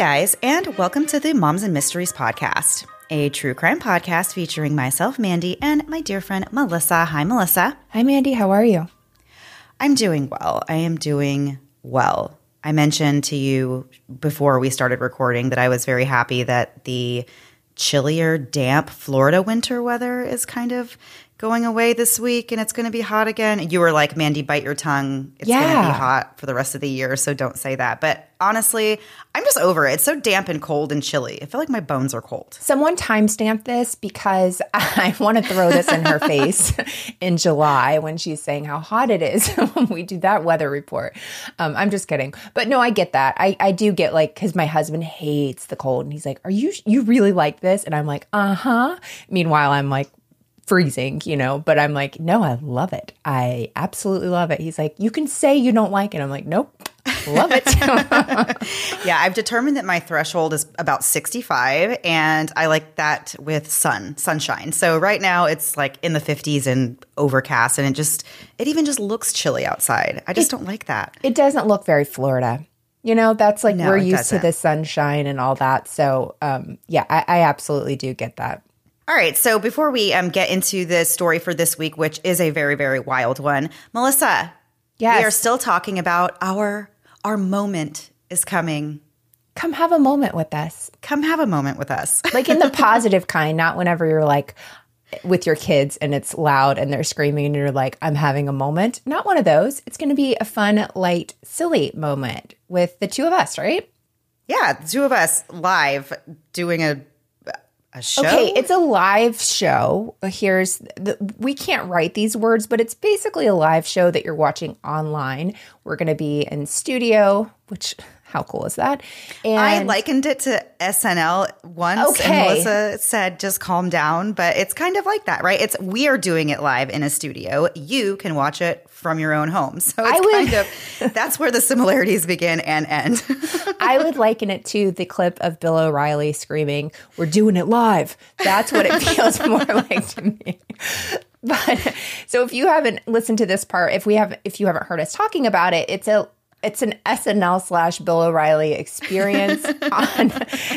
Guys, and welcome to the Moms and Mysteries podcast, a true crime podcast featuring myself, Mandy, and my dear friend Melissa. Hi, Melissa. Hi, Mandy. How are you? I'm doing well. I am doing well. I mentioned to you before we started recording that I was very happy that the chillier, damp Florida winter weather is kind of going away this week and it's going to be hot again. You were like, Mandy, bite your tongue. It's going to be hot for the rest of the year, so don't say that. But honestly, I'm just over it. It's so damp and cold and chilly. I feel like my bones are cold. Someone timestamp this because I want to throw this in her face in July when she's saying how hot it is when we do that weather report. Um, I'm just kidding. But no, I get that. I, I do get like, because my husband hates the cold and he's like, Are you, you really like this? And I'm like, Uh huh. Meanwhile, I'm like, freezing, you know, but I'm like, no, I love it. I absolutely love it. He's like, you can say you don't like it. I'm like, nope, love it. Yeah, I've determined that my threshold is about 65 and I like that with sun, sunshine. So right now it's like in the 50s and overcast and it just it even just looks chilly outside. I just don't like that. it doesn't look very Florida. You know, that's like No, we're used doesn't. to the sunshine and all that. So, um, yeah, I, I absolutely do get that. All right, so before we um, get into the story for this week, which is a very very wild one, Melissa, Yes. we are still talking about our our moment is coming. Come have a moment with us, Come have a moment with us. like in the positive kind, not whenever you're like with your kids and it's loud and they're screaming and you're like, I'm having a moment. Not one of those. It's going to be a fun, light, silly moment with the two of us, right? yeah, the two of us live doing a. Okay, it's a live show. Here's the, we can't write these words, but it's basically a live show that you're watching online. We're going to be in studio, which how cool is that? And I likened it to SNL once, Okay. and Melissa said, "Just calm down." But it's kind of like that, right? It's we are doing it live in a studio. You can watch it from your own home, so it's I would- kind of that's where the similarities begin and end. I would liken it to the clip of Bill O'Reilly screaming, "We're doing it live." That's what it feels more like to me. But so if you haven't listened to this part, if we have, if you haven't heard us talking about it, it's a it's an SNL slash Bill O'Reilly experience. on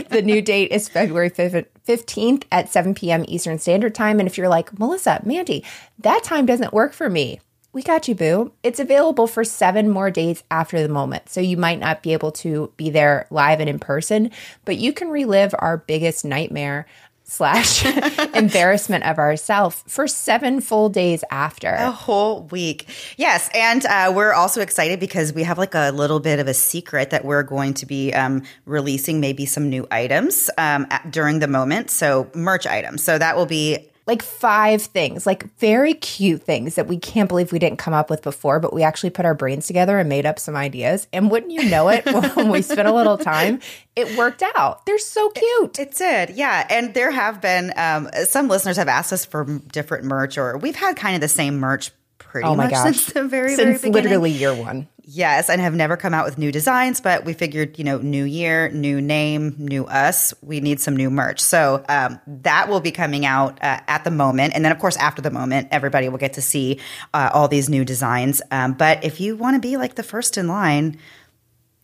the new date is February fifteenth at seven p.m. Eastern Standard Time. And if you're like Melissa, Mandy, that time doesn't work for me. We got you, boo. It's available for seven more days after the moment. So you might not be able to be there live and in person, but you can relive our biggest nightmare slash embarrassment of ourselves for seven full days after. a whole week. Yes, and uh, we're also excited because we have like a little bit of a secret that we're going to be um, releasing maybe some new items um, at, during the moment. So merch items. So that will be like five things, like very cute things that we can't believe we didn't come up with before, but we actually put our brains together and made up some ideas. And wouldn't you know it, when we spent a little time, it worked out. They're so cute. It did, yeah. And there have been um, some listeners have asked us for different merch, or we've had kind of the same merch pretty Oh my much gosh. since the very very beginning. literally year one. Yes, and have never come out with new designs, but we figured, you know, new year, new name, new us. We need some new merch. So um, that will be coming out uh, at the moment. And then, of course, after the moment, everybody will get to see uh, all these new designs. Um, but if you want to be like the first in line,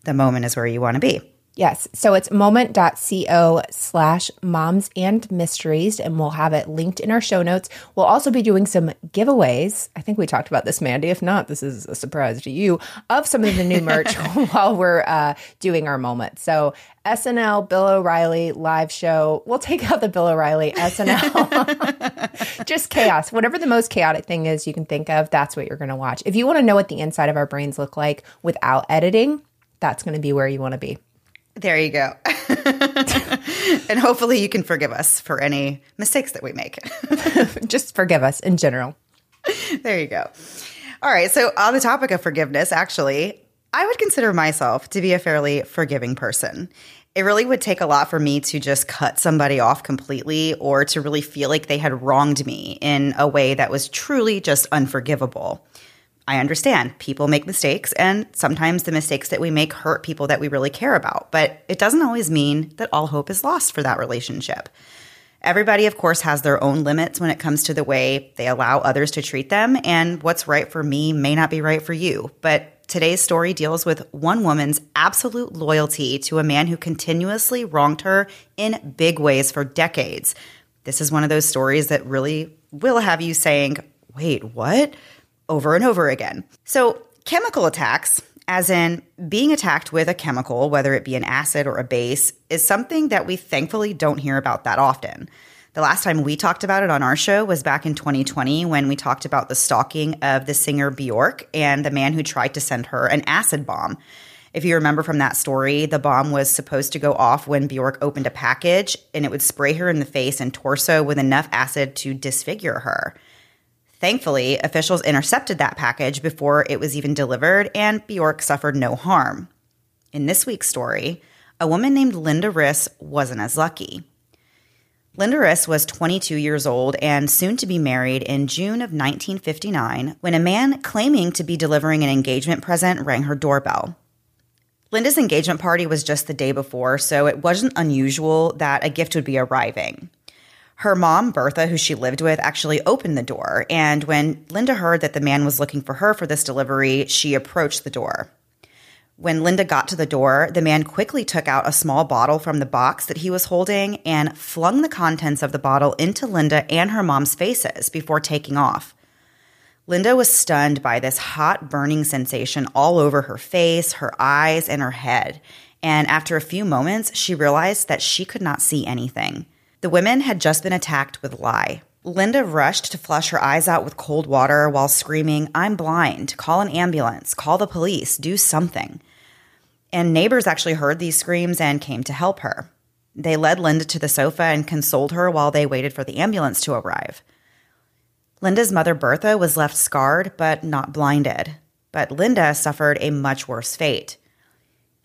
the moment is where you want to be. Yes. So it's moment.co slash moms and mysteries, and we'll have it linked in our show notes. We'll also be doing some giveaways. I think we talked about this, Mandy. If not, this is a surprise to you of some of the new merch while we're uh, doing our moment. So SNL, Bill O'Reilly live show. We'll take out the Bill O'Reilly SNL. Just chaos. Whatever the most chaotic thing is you can think of, that's what you're going to watch. If you want to know what the inside of our brains look like without editing, that's going to be where you want to be. There you go. and hopefully you can forgive us for any mistakes that we make. Just forgive us in general. There you go. All right. So, on the topic of forgiveness, actually, I would consider myself to be a fairly forgiving person. It really would take a lot for me to just cut somebody off completely or to really feel like they had wronged me in a way that was truly just unforgivable. I understand people make mistakes, and sometimes the mistakes that we make hurt people that we really care about, but it doesn't always mean that all hope is lost for that relationship. Everybody, of course, has their own limits when it comes to the way they allow others to treat them, and what's right for me may not be right for you. But today's story deals with one woman's absolute loyalty to a man who continuously wronged her in big ways for decades. This is one of those stories that really will have you saying, wait, what? Over and over again. So, chemical attacks, as in being attacked with a chemical, whether it be an acid or a base, is something that we thankfully don't hear about that often. The last time we talked about it on our show was back in 2020 when we talked about the stalking of the singer Bjork and the man who tried to send her an acid bomb. If you remember from that story, the bomb was supposed to go off when Bjork opened a package and it would spray her in the face and torso with enough acid to disfigure her. Thankfully, officials intercepted that package before it was even delivered, and Bjork suffered no harm. In this week's story, a woman named Linda Riss wasn't as lucky. Linda Riss was 22 years old and soon to be married in June of 1959 when a man claiming to be delivering an engagement present rang her doorbell. Linda's engagement party was just the day before, so it wasn't unusual that a gift would be arriving. Her mom, Bertha, who she lived with, actually opened the door. And when Linda heard that the man was looking for her for this delivery, she approached the door. When Linda got to the door, the man quickly took out a small bottle from the box that he was holding and flung the contents of the bottle into Linda and her mom's faces before taking off. Linda was stunned by this hot burning sensation all over her face, her eyes, and her head. And after a few moments, she realized that she could not see anything. The women had just been attacked with lye. Linda rushed to flush her eyes out with cold water while screaming, I'm blind. Call an ambulance. Call the police. Do something. And neighbors actually heard these screams and came to help her. They led Linda to the sofa and consoled her while they waited for the ambulance to arrive. Linda's mother, Bertha, was left scarred but not blinded. But Linda suffered a much worse fate.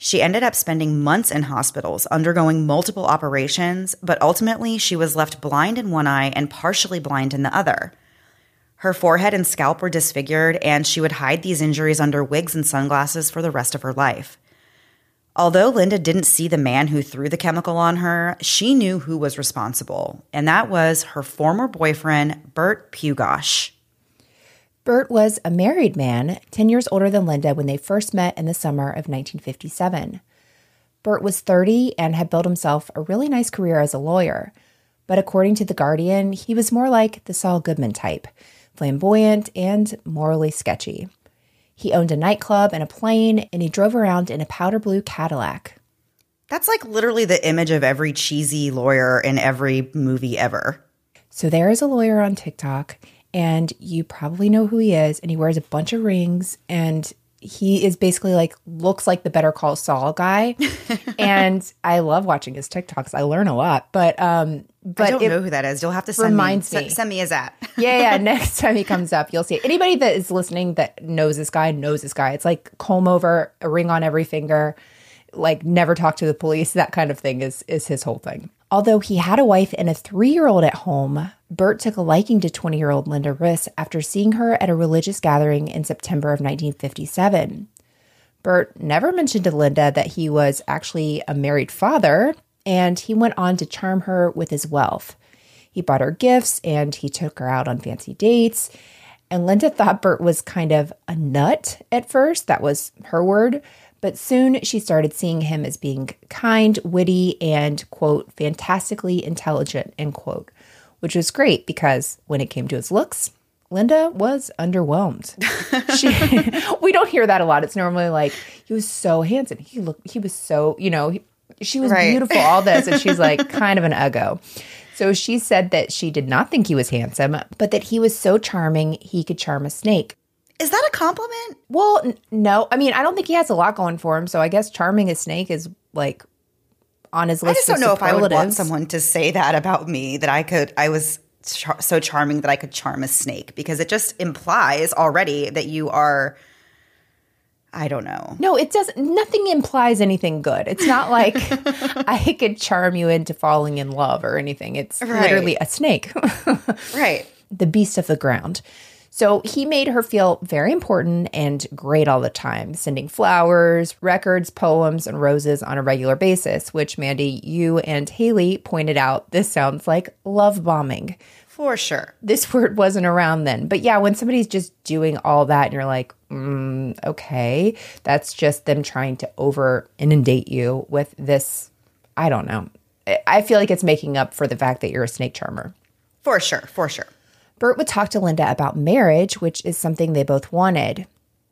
She ended up spending months in hospitals, undergoing multiple operations, but ultimately she was left blind in one eye and partially blind in the other. Her forehead and scalp were disfigured, and she would hide these injuries under wigs and sunglasses for the rest of her life. Although Linda didn't see the man who threw the chemical on her, she knew who was responsible, and that was her former boyfriend, Bert Pugach. Bert was a married man, 10 years older than Linda when they first met in the summer of 1957. Bert was 30 and had built himself a really nice career as a lawyer. But according to The Guardian, he was more like the Saul Goodman type flamboyant and morally sketchy. He owned a nightclub and a plane, and he drove around in a powder blue Cadillac. That's like literally the image of every cheesy lawyer in every movie ever. So there is a lawyer on TikTok, and you probably know who he is and he wears a bunch of rings and he is basically like looks like the Better Call Saul guy, and I love watching his TikToks. I learn a lot, but um, but I don't know who that is. You'll have to send reminds me, me. Send me his app yeah, yeah. Next time he comes up, you'll see it. Anybody that is listening that knows this guy knows this guy. It's like comb over, a ring on every finger, like never talk to the police. That kind of thing is is his whole thing. Although he had a wife and a three year old at home, Bert took a liking to 20 year old Linda Riss after seeing her at a religious gathering in September of 1957. Bert never mentioned to Linda that he was actually a married father, and he went on to charm her with his wealth. He bought her gifts and he took her out on fancy dates. And Linda thought Bert was kind of a nut at first. That was her word. But soon she started seeing him as being kind, witty, and, quote, fantastically intelligent, end quote, which was great because when it came to his looks, Linda was underwhelmed. she, we don't hear that a lot. It's normally like he was so handsome. He looked. He was so you know. He, she was Right. beautiful. All this, and she's like kind of an uggo. So she said that she did not think he was handsome, but that he was so charming he could charm a snake. Is that a compliment? Well, n- no. I mean, I don't think he has a lot going for him. So I guess charming a snake is like on his list. I just don't know if I would want someone to say that about me that I could I was char- so charming that I could charm a snake because it just implies already that you are I don't know. No, it doesn't. Nothing implies anything good. It's not like I could charm you into falling in love or anything. It's Right. literally a snake, Right. the beast of the ground. So he made her feel very important and great all the time, sending flowers, records, poems, and roses on a regular basis, which Mandy, you and Haley pointed out this sounds like love bombing. For sure. This word wasn't around then. But yeah, when somebody's just doing all that and you're like, mm, okay, that's just them trying to over inundate you with this. I don't know. I- I feel like it's making up for the fact that you're a snake charmer. For sure. For sure. Bert would talk to Linda about marriage, which is something they both wanted.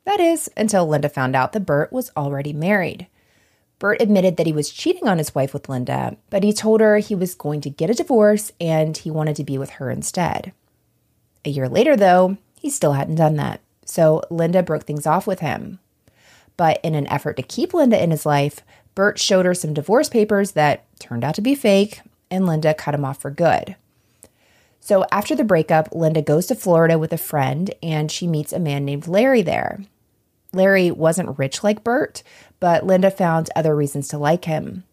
That is, until Linda found out that Bert was already married. Bert admitted that he was cheating on his wife with Linda, but he told her he was going to get a divorce and he wanted to be with her instead. A year later, though, he still hadn't done that. So Linda broke things off with him. But in an effort to keep Linda in his life, Bert showed her some divorce papers that turned out to be fake, and Linda cut him off for good. So after the breakup, Linda goes to Florida with a friend and she meets a man named Larry there. Larry wasn't rich like Bert, but Linda found other reasons to like him.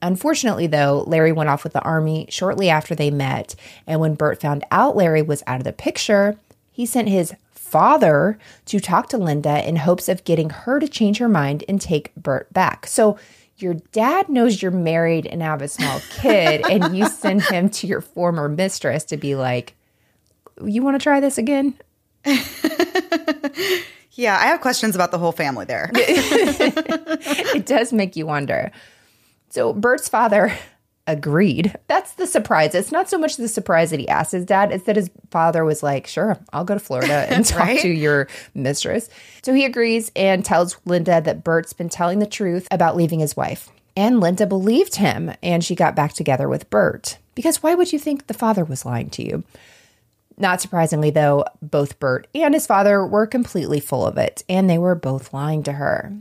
Unfortunately, though, Larry went off with the army shortly after they met, and when Bert found out Larry was out of the picture, he sent his father to talk to Linda in hopes of getting her to change her mind and take Bert back. So your dad knows you're married and have a small kid, and you send him to your former mistress to be like, You want to try this again? Yeah, I have questions about the whole family there. it does make you wonder. So Bert's father agreed. That's the surprise. It's not so much the surprise that he asked his dad, it's that his father was like, sure, I'll go to Florida and talk Right? to your mistress. So he agrees and tells Linda that Bert's been telling the truth about leaving his wife. And Linda believed him and she got back together with Bert. Because why would you think the father was lying to you? Not surprisingly, though, both Bert and his father were completely full of it, and they were both lying to her.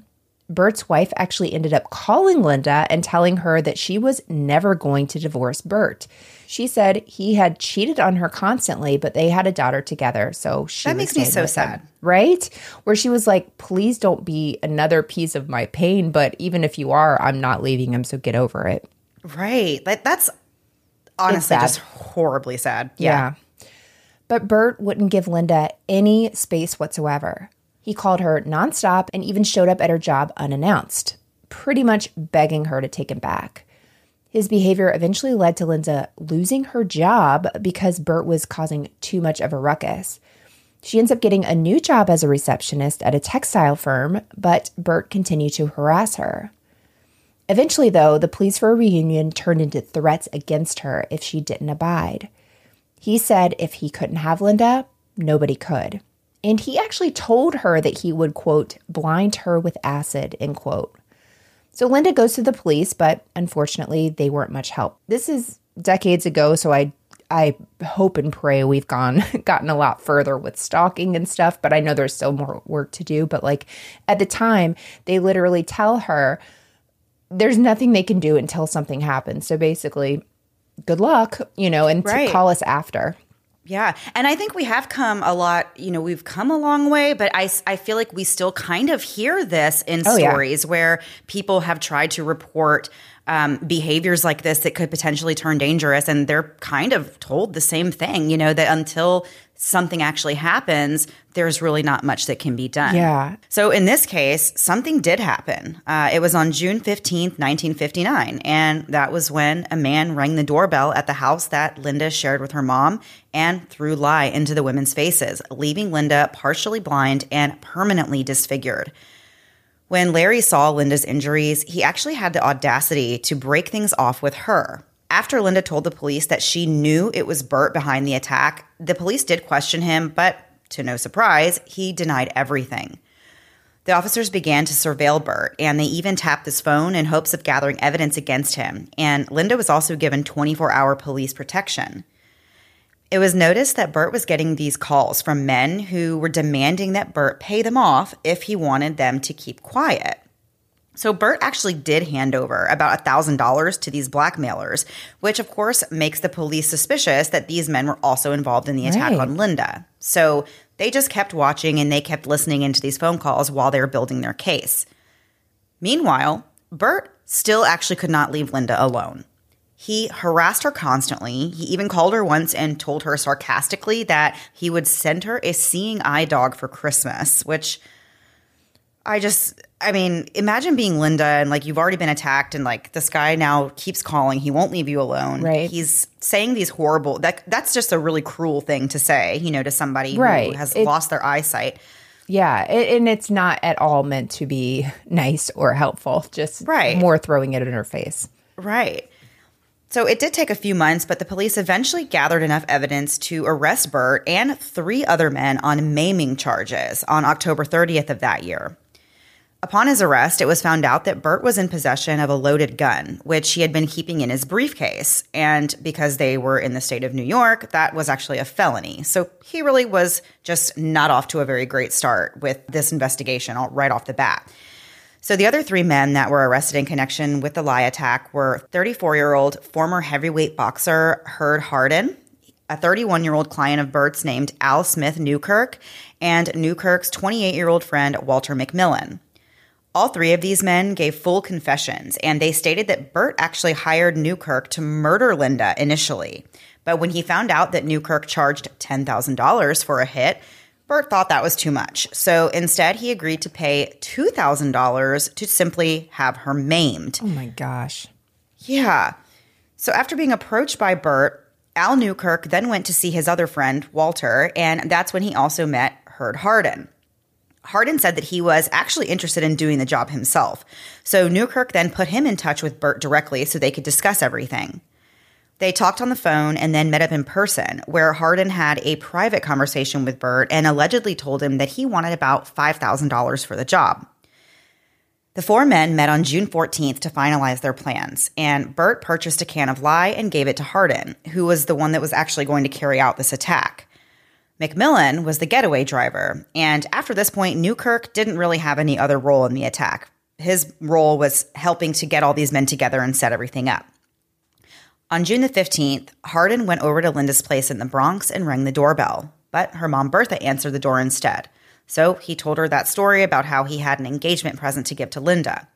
Bert's wife actually ended up calling Linda and telling her that she was never going to divorce Bert. She said he had cheated on her constantly, but they had a daughter together, so she That makes me so sad. right? Where she was like, "Please don't be another piece of my pain, but even if you are, I'm not leaving him, so get over it." right. Like that's honestly just horribly sad. Yeah. But Bert wouldn't give Linda any space whatsoever. He called her nonstop and even showed up at her job unannounced, pretty much begging her to take him back. His behavior eventually led to Linda losing her job because Bert was causing too much of a ruckus. She ends up getting a new job as a receptionist at a textile firm, but Bert continued to harass her. Eventually, though, the pleas for a reunion turned into threats against her if she didn't abide. He said if he couldn't have Linda, nobody could. And he actually told her that he would, quote, blind her with acid, end quote. So Linda goes to the police, but unfortunately, they weren't much help. This is decades ago, so I I hope and pray we've gone gotten a lot further with stalking and stuff, but I know there's still more work to do. But like at the time, they literally tell her there's nothing they can do until something happens. So basically, good luck, you know, and Right. to call us after. Yeah. And I think we have come a lot, you know, we've come a long way, but I, I feel like we still kind of hear this in Oh, yeah. stories where people have tried to report um, behaviors like this that could potentially turn dangerous. And they're kind of told the same thing, you know, that until something actually happens, there's really not much that can be done. Yeah. So in this case, something did happen. Uh, it was on June 15th, 1959. And that was when a man rang the doorbell at the house that Linda shared with her mom and threw lye into the women's faces, leaving Linda partially blind and permanently disfigured. When Larry saw Linda's injuries, he actually had the audacity to break things off with her. After Linda told the police that she knew it was Burt behind the attack, the police did question him, but to no surprise, he denied everything. The officers began to surveil Burt, and they even tapped his phone in hopes of gathering evidence against him. And Linda was also given 24 hour police protection. It was noticed that Burt was getting these calls from men who were demanding that Burt pay them off if he wanted them to keep quiet. So Burt actually did hand over about $1,000 to these blackmailers, which of course makes the police suspicious that these men were also involved in the attack Right. on Linda. So they just kept watching and they kept listening into these phone calls while they were building their case. Meanwhile, Burt still actually could not leave Linda alone. He harassed her constantly. He even called her once and told her sarcastically that he would send her a seeing eye dog for Christmas, which I just, I mean, imagine being Linda and like you've already been attacked and like this guy now keeps calling. He won't leave you alone. Right. He's saying these horrible, that that's just a really cruel thing to say, you know, to somebody Right. who has It- lost their eyesight. Yeah, it, and it's not at all meant to be nice or helpful. Just Right. more throwing it in her face. Right. So it did take a few months, but the police eventually gathered enough evidence to arrest Burt and three other men on maiming charges on October 30th of that year. Upon his arrest, it was found out that Burt was in possession of a loaded gun, which he had been keeping in his briefcase. And because they were in the state of New York, that was actually a felony. So he really was just not off to a very great start with this investigation right off the bat. So the other three men that were arrested in connection with the lye attack were 34-year-old former heavyweight boxer Herd Harden, a 31-year-old client of Burt's named Al Smith Newkirk, and Newkirk's 28-year-old friend Walter McMillan. All three of these men gave full confessions, and they stated that Burt actually hired Newkirk to murder Linda initially. But when he found out that Newkirk charged $10,000 for a hit, Burt thought that was too much. So instead, he agreed to pay $2,000 to simply have her maimed. Oh my gosh. Yeah. So after being approached by Burt, Al Newkirk then went to see his other friend, Walter, and that's when he also met Herd Harden. Harden said that he was actually interested in doing the job himself. So Newkirk then put him in touch with Burt directly so they could discuss everything. They talked on the phone and then met up in person, where Hardin had a private conversation with Burt and allegedly told him that he wanted about $5,000 for the job. The four men met on June 14th to finalize their plans, and Burt purchased a can of lye and gave it to Hardin, who was the one that was actually going to carry out this attack. McMillan was the getaway driver, and after this point, Newkirk didn't really have any other role in the attack. His role was helping to get all these men together and set everything up. On June the 15th, Harden went over to Linda's place in the Bronx and rang the doorbell, but her mom Bertha answered the door instead. So he told her that story about how he had an engagement present to give to Linda.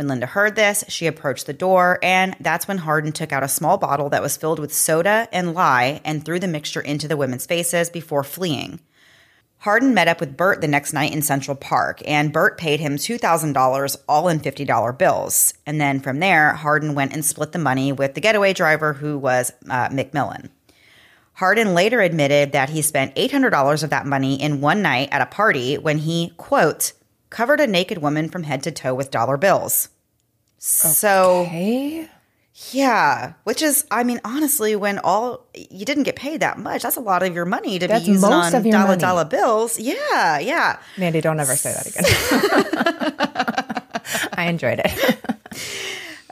When Linda heard this, she approached the door, and that's when Harden took out a small bottle that was filled with soda and lye and threw the mixture into the women's faces before fleeing. Harden met up with Burt the next night in Central Park, and Burt paid him $2,000 all in $50 bills. And then from there, Harden went and split the money with the getaway driver, who was uh, McMillan. Harden later admitted that he spent $800 of that money in one night at a party when he, quote, covered a naked woman from head to toe with dollar bills. So, Hey. yeah, which is, I mean, honestly, when all you didn't get paid that much, that's a lot of your money to That's be used on dollar money. dollar bills. Yeah, yeah. Mandy, don't ever say that again. I enjoyed it.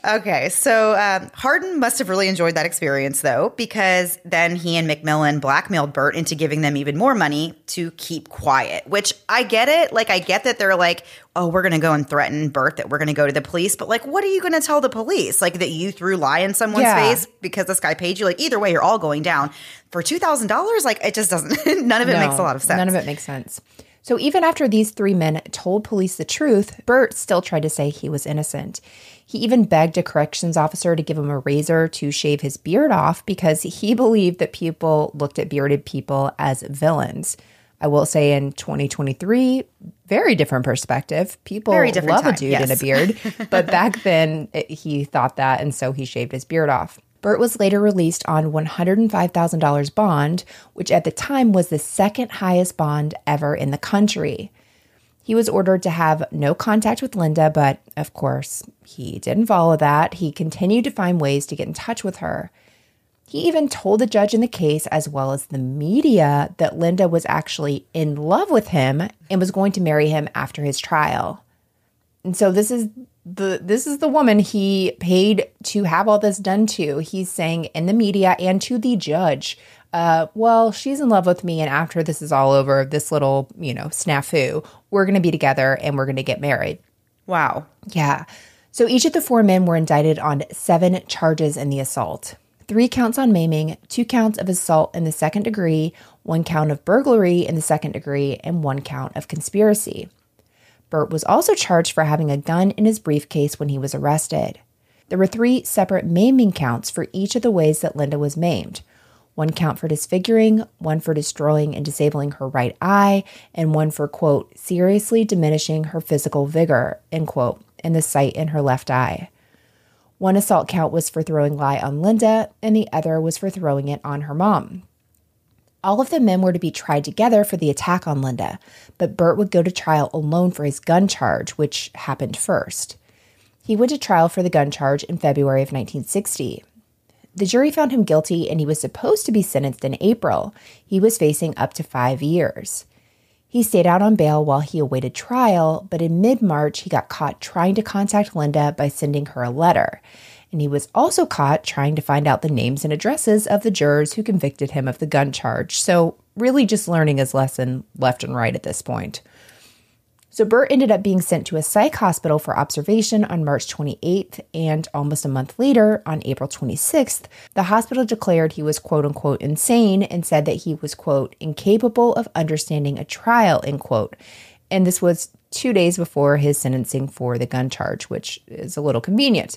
Okay, so um, Harden must have really enjoyed that experience, though, because then he and McMillan blackmailed Bert into giving them even more money to keep quiet. Which I get it. Like, I get that they're like, "Oh, we're going to go and threaten Bert that we're going to go to the police," but like, what are you going to tell the police? Like that you threw lye in someone's Yeah. face because this guy paid you? Like, either way, you're all going down for two thousand dollars. Like, it just doesn't. none of it makes a lot of sense. None of it makes sense. So even after these three men told police the truth, Bert still tried to say he was innocent. He even begged a corrections officer to give him a razor to shave his beard off because he believed that people looked at bearded people as villains. I will say in 2023, very different perspective. People different love time, a dude yes. in a beard, but back then it, he thought that, and so he shaved his beard off. Burt was later released on $105,000 bond, which at the time was the second highest bond ever in the country. He was ordered to have no contact with Linda, but of course, he didn't follow that. He continued to find ways to get in touch with her. He even told the judge in the case, as well as the media, that Linda was actually in love with him and was going to marry him after his trial. And so this is the this is the woman he paid to have all this done to. He's saying in the media and to the judge, uh, well, she's in love with me, and after this is all over, this little, you know, snafu, we're going to be together and we're going to get married. Wow. Yeah. So each of the four men were indicted on seven charges in the assault three counts on maiming, two counts of assault in the second degree, one count of burglary in the second degree, and one count of conspiracy. Burt was also charged for having a gun in his briefcase when he was arrested. There were three separate maiming counts for each of the ways that Linda was maimed one count for disfiguring, one for destroying and disabling her right eye, and one for, quote, seriously diminishing her physical vigor, end quote, in the sight in her left eye. One assault count was for throwing lye on Linda, and the other was for throwing it on her mom. All of the men were to be tried together for the attack on Linda, but Burt would go to trial alone for his gun charge, which happened first. He went to trial for the gun charge in February of 1960. The jury found him guilty and he was supposed to be sentenced in April. He was facing up to five years. He stayed out on bail while he awaited trial, but in mid March, he got caught trying to contact Linda by sending her a letter. And he was also caught trying to find out the names and addresses of the jurors who convicted him of the gun charge. So, really just learning his lesson left and right at this point. So Burt ended up being sent to a psych hospital for observation on March 28th, and almost a month later, on April 26th, the hospital declared he was quote unquote insane and said that he was quote incapable of understanding a trial, end quote. And this was two days before his sentencing for the gun charge, which is a little convenient.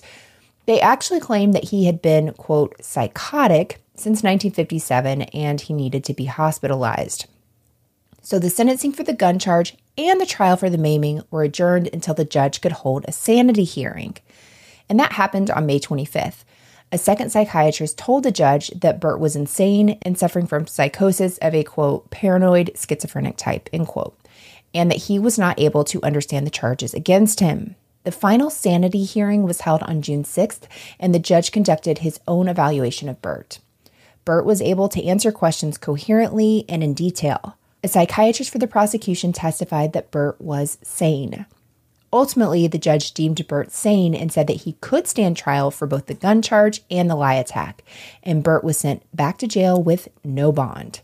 They actually claimed that he had been quote psychotic since 1957 and he needed to be hospitalized. So the sentencing for the gun charge and the trial for the maiming were adjourned until the judge could hold a sanity hearing. And that happened on May 25th. A second psychiatrist told the judge that Burt was insane and suffering from psychosis of a quote, paranoid schizophrenic type, end quote, and that he was not able to understand the charges against him. The final sanity hearing was held on June 6th, and the judge conducted his own evaluation of Burt. Burt was able to answer questions coherently and in detail. A psychiatrist for the prosecution testified that Burt was sane. Ultimately, the judge deemed Burt sane and said that he could stand trial for both the gun charge and the lye attack, and Burt was sent back to jail with no bond.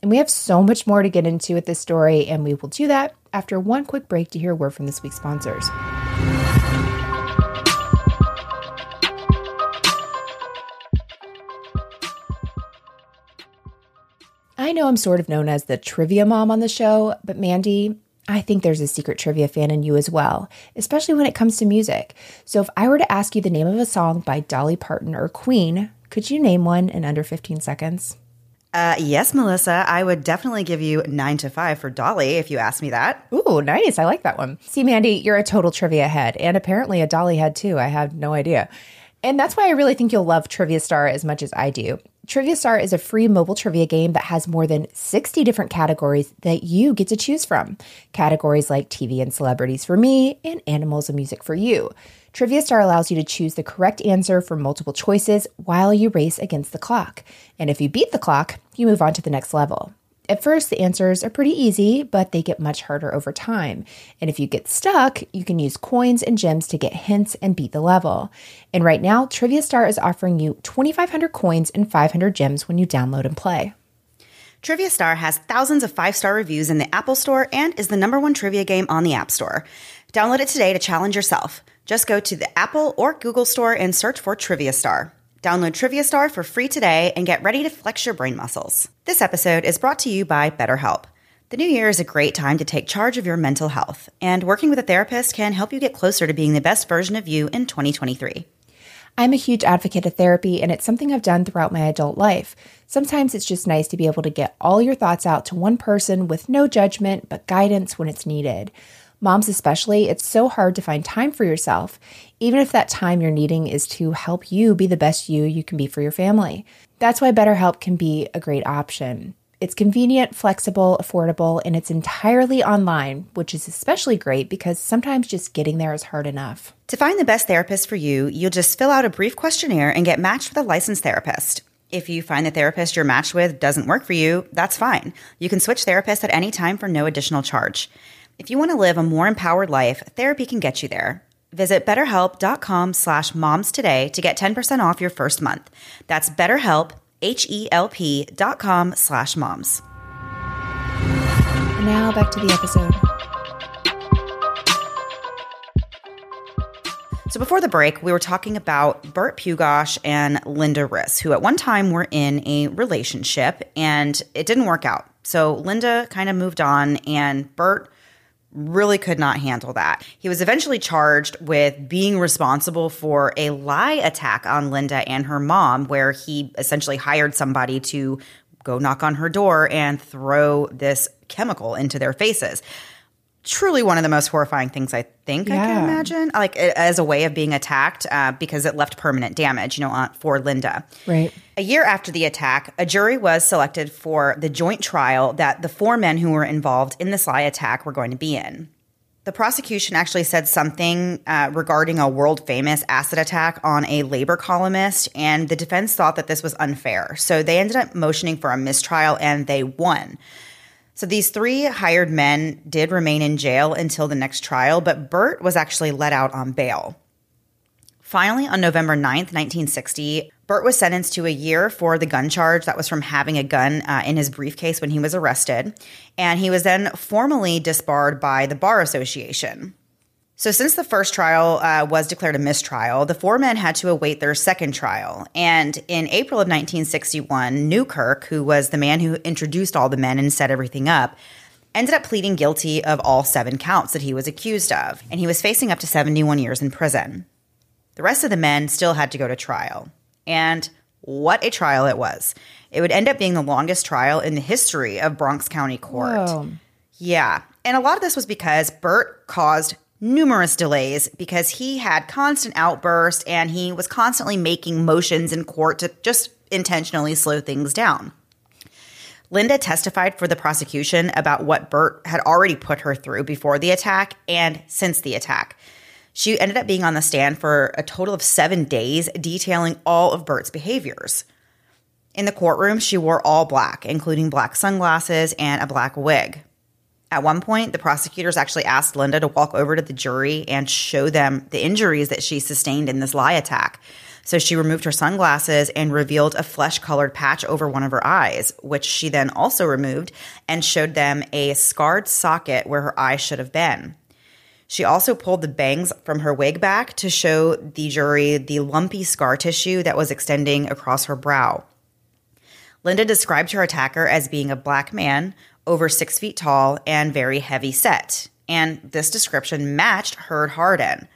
And we have so much more to get into with this story, and we will do that after one quick break to hear a word from this week's sponsors. I know I'm sort of known as the trivia mom on the show, but Mandy, I think there's a secret trivia fan in you as well, especially when it comes to music. So if I were to ask you the name of a song by Dolly Parton or Queen, could you name one in under 15 seconds? Uh, yes, Melissa, I would definitely give you nine to five for Dolly if you asked me that. Ooh, nice. I like that one. See, Mandy, you're a total trivia head, and apparently a Dolly head too. I had no idea. And that's why I really think you'll love Trivia Star as much as I do. Trivia Star is a free mobile trivia game that has more than 60 different categories that you get to choose from. Categories like TV and celebrities for me and animals and music for you. Trivia Star allows you to choose the correct answer for multiple choices while you race against the clock. And if you beat the clock, you move on to the next level. At first, the answers are pretty easy, but they get much harder over time. And if you get stuck, you can use coins and gems to get hints and beat the level. And right now, Trivia Star is offering you 2,500 coins and 500 gems when you download and play. Trivia Star has thousands of five star reviews in the Apple Store and is the number one trivia game on the App Store. Download it today to challenge yourself. Just go to the Apple or Google Store and search for Trivia Star. Download Trivia Star for free today and get ready to flex your brain muscles. This episode is brought to you by BetterHelp. The new year is a great time to take charge of your mental health, and working with a therapist can help you get closer to being the best version of you in 2023. I'm a huge advocate of therapy, and it's something I've done throughout my adult life. Sometimes it's just nice to be able to get all your thoughts out to one person with no judgment, but guidance when it's needed. Moms, especially, it's so hard to find time for yourself, even if that time you're needing is to help you be the best you you can be for your family. That's why BetterHelp can be a great option. It's convenient, flexible, affordable, and it's entirely online, which is especially great because sometimes just getting there is hard enough. To find the best therapist for you, you'll just fill out a brief questionnaire and get matched with a licensed therapist. If you find the therapist you're matched with doesn't work for you, that's fine. You can switch therapists at any time for no additional charge. If you want to live a more empowered life, therapy can get you there. Visit betterhelp.com slash moms today to get 10% off your first month. That's betterhelp, H-E-L-P dot com slash moms. Now back to the episode. So before the break, we were talking about Bert Pugach and Linda Riss, who at one time were in a relationship and it didn't work out. So Linda kind of moved on and Bert really could not handle that. He was eventually charged with being responsible for a lye attack on Linda and her mom, where he essentially hired somebody to go knock on her door and throw this chemical into their faces. Truly, one of the most horrifying things I think I can imagine, like as a way of being attacked, uh, because it left permanent damage, you know, on, for Linda. Right. A year after the attack, a jury was selected for the joint trial that the four men who were involved in the Sly attack were going to be in. The prosecution actually said something uh, regarding a world famous acid attack on a labor columnist, and the defense thought that this was unfair. So they ended up motioning for a mistrial and they won. So these three hired men did remain in jail until the next trial, but Bert was actually let out on bail. Finally, on November 9th, 1960, Bert was sentenced to a year for the gun charge that was from having a gun uh, in his briefcase when he was arrested. And he was then formally disbarred by the Bar Association. So, since the first trial uh, was declared a mistrial, the four men had to await their second trial. And in April of 1961, Newkirk, who was the man who introduced all the men and set everything up, ended up pleading guilty of all seven counts that he was accused of. And he was facing up to 71 years in prison. The rest of the men still had to go to trial. And what a trial it was. It would end up being the longest trial in the history of Bronx County Court. Whoa. Yeah. And a lot of this was because Bert caused numerous delays because he had constant outbursts and he was constantly making motions in court to just intentionally slow things down. Linda testified for the prosecution about what Bert had already put her through before the attack and since the attack. She ended up being on the stand for a total of seven days, detailing all of Bert's behaviors. In the courtroom, she wore all black, including black sunglasses and a black wig. At one point, the prosecutors actually asked Linda to walk over to the jury and show them the injuries that she sustained in this lye attack. So she removed her sunglasses and revealed a flesh colored patch over one of her eyes, which she then also removed and showed them a scarred socket where her eye should have been. She also pulled the bangs from her wig back to show the jury the lumpy scar tissue that was extending across her brow. Linda described her attacker as being a black man, over six feet tall, and very heavy set. And this description matched Herd Harden.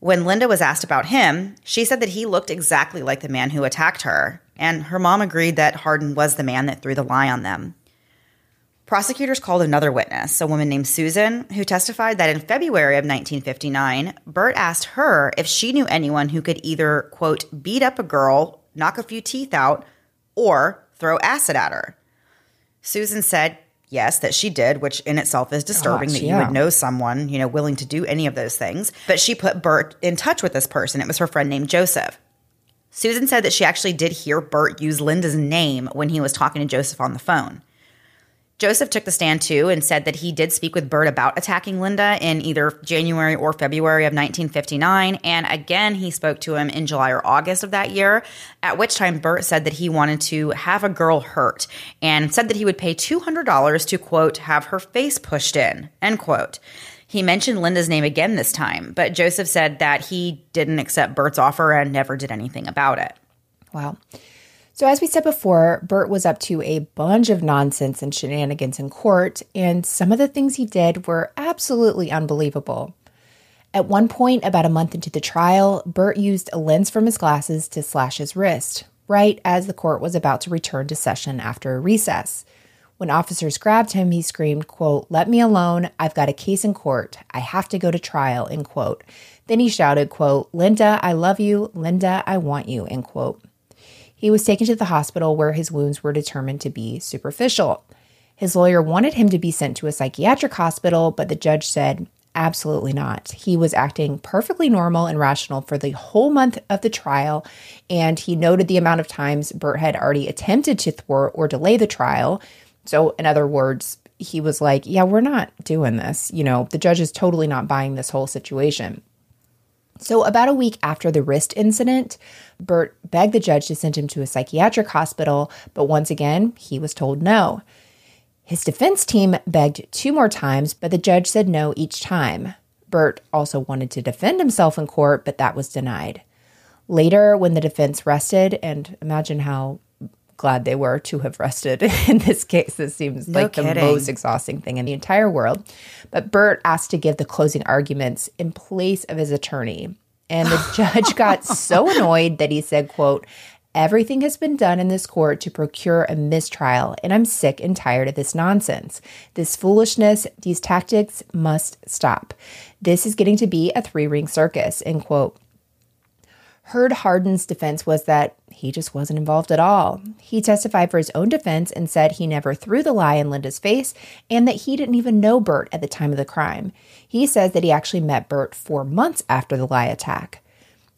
When Linda was asked about him, she said that he looked exactly like the man who attacked her, and her mom agreed that Harden was the man that threw the lye on them. Prosecutors called another witness, a woman named Susan, who testified that in February of 1959, Bert asked her if she knew anyone who could either, quote, beat up a girl, knock a few teeth out, or throw acid at her. Susan said yes, that she did, which in itself is disturbing Gosh, that you yeah. would know someone, you know, willing to do any of those things. But she put Bert in touch with this person. It was her friend named Joseph. Susan said that she actually did hear Bert use Linda's name when he was talking to Joseph on the phone. Joseph took the stand too and said that he did speak with Bert about attacking Linda in either January or February of 1959. And again, he spoke to him in July or August of that year, at which time Bert said that he wanted to have a girl hurt and said that he would pay $200 to, quote, have her face pushed in, end quote. He mentioned Linda's name again this time, but Joseph said that he didn't accept Bert's offer and never did anything about it. Wow. So, as we said before, Bert was up to a bunch of nonsense and shenanigans in court, and some of the things he did were absolutely unbelievable. At one point, about a month into the trial, Bert used a lens from his glasses to slash his wrist, right as the court was about to return to session after a recess. When officers grabbed him, he screamed, quote, Let me alone. I've got a case in court. I have to go to trial, end quote. Then he shouted, quote, Linda, I love you. Linda, I want you, end quote. He was taken to the hospital where his wounds were determined to be superficial. His lawyer wanted him to be sent to a psychiatric hospital, but the judge said, Absolutely not. He was acting perfectly normal and rational for the whole month of the trial, and he noted the amount of times Burt had already attempted to thwart or delay the trial. So, in other words, he was like, Yeah, we're not doing this. You know, the judge is totally not buying this whole situation. So, about a week after the wrist incident, Burt begged the judge to send him to a psychiatric hospital, but once again, he was told no. His defense team begged two more times, but the judge said no each time. Burt also wanted to defend himself in court, but that was denied. Later, when the defense rested, and imagine how glad they were to have rested in this case. This seems No like the most exhausting thing in the entire world. But Burt asked to give the closing arguments in place of his attorney. And the judge got so annoyed that he said, quote, Everything has been done in this court to procure a mistrial, and I'm sick and tired of this nonsense. This foolishness, these tactics must stop. This is getting to be a three ring circus, end quote. Heard Hardin's defense was that he just wasn't involved at all. He testified for his own defense and said he never threw the lye in Linda's face and that he didn't even know Burt at the time of the crime. He says that he actually met Burt four months after the lye attack.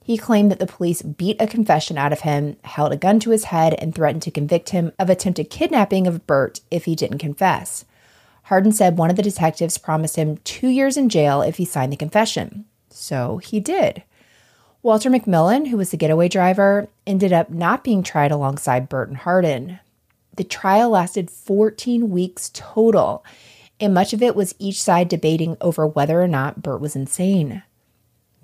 He claimed that the police beat a confession out of him, held a gun to his head, and threatened to convict him of attempted kidnapping of Burt if he didn't confess. Hardin said one of the detectives promised him two years in jail if he signed the confession. So he did. Walter McMillan, who was the getaway driver, ended up not being tried alongside Burt and Hardin. The trial lasted 14 weeks total, and much of it was each side debating over whether or not Burt was insane.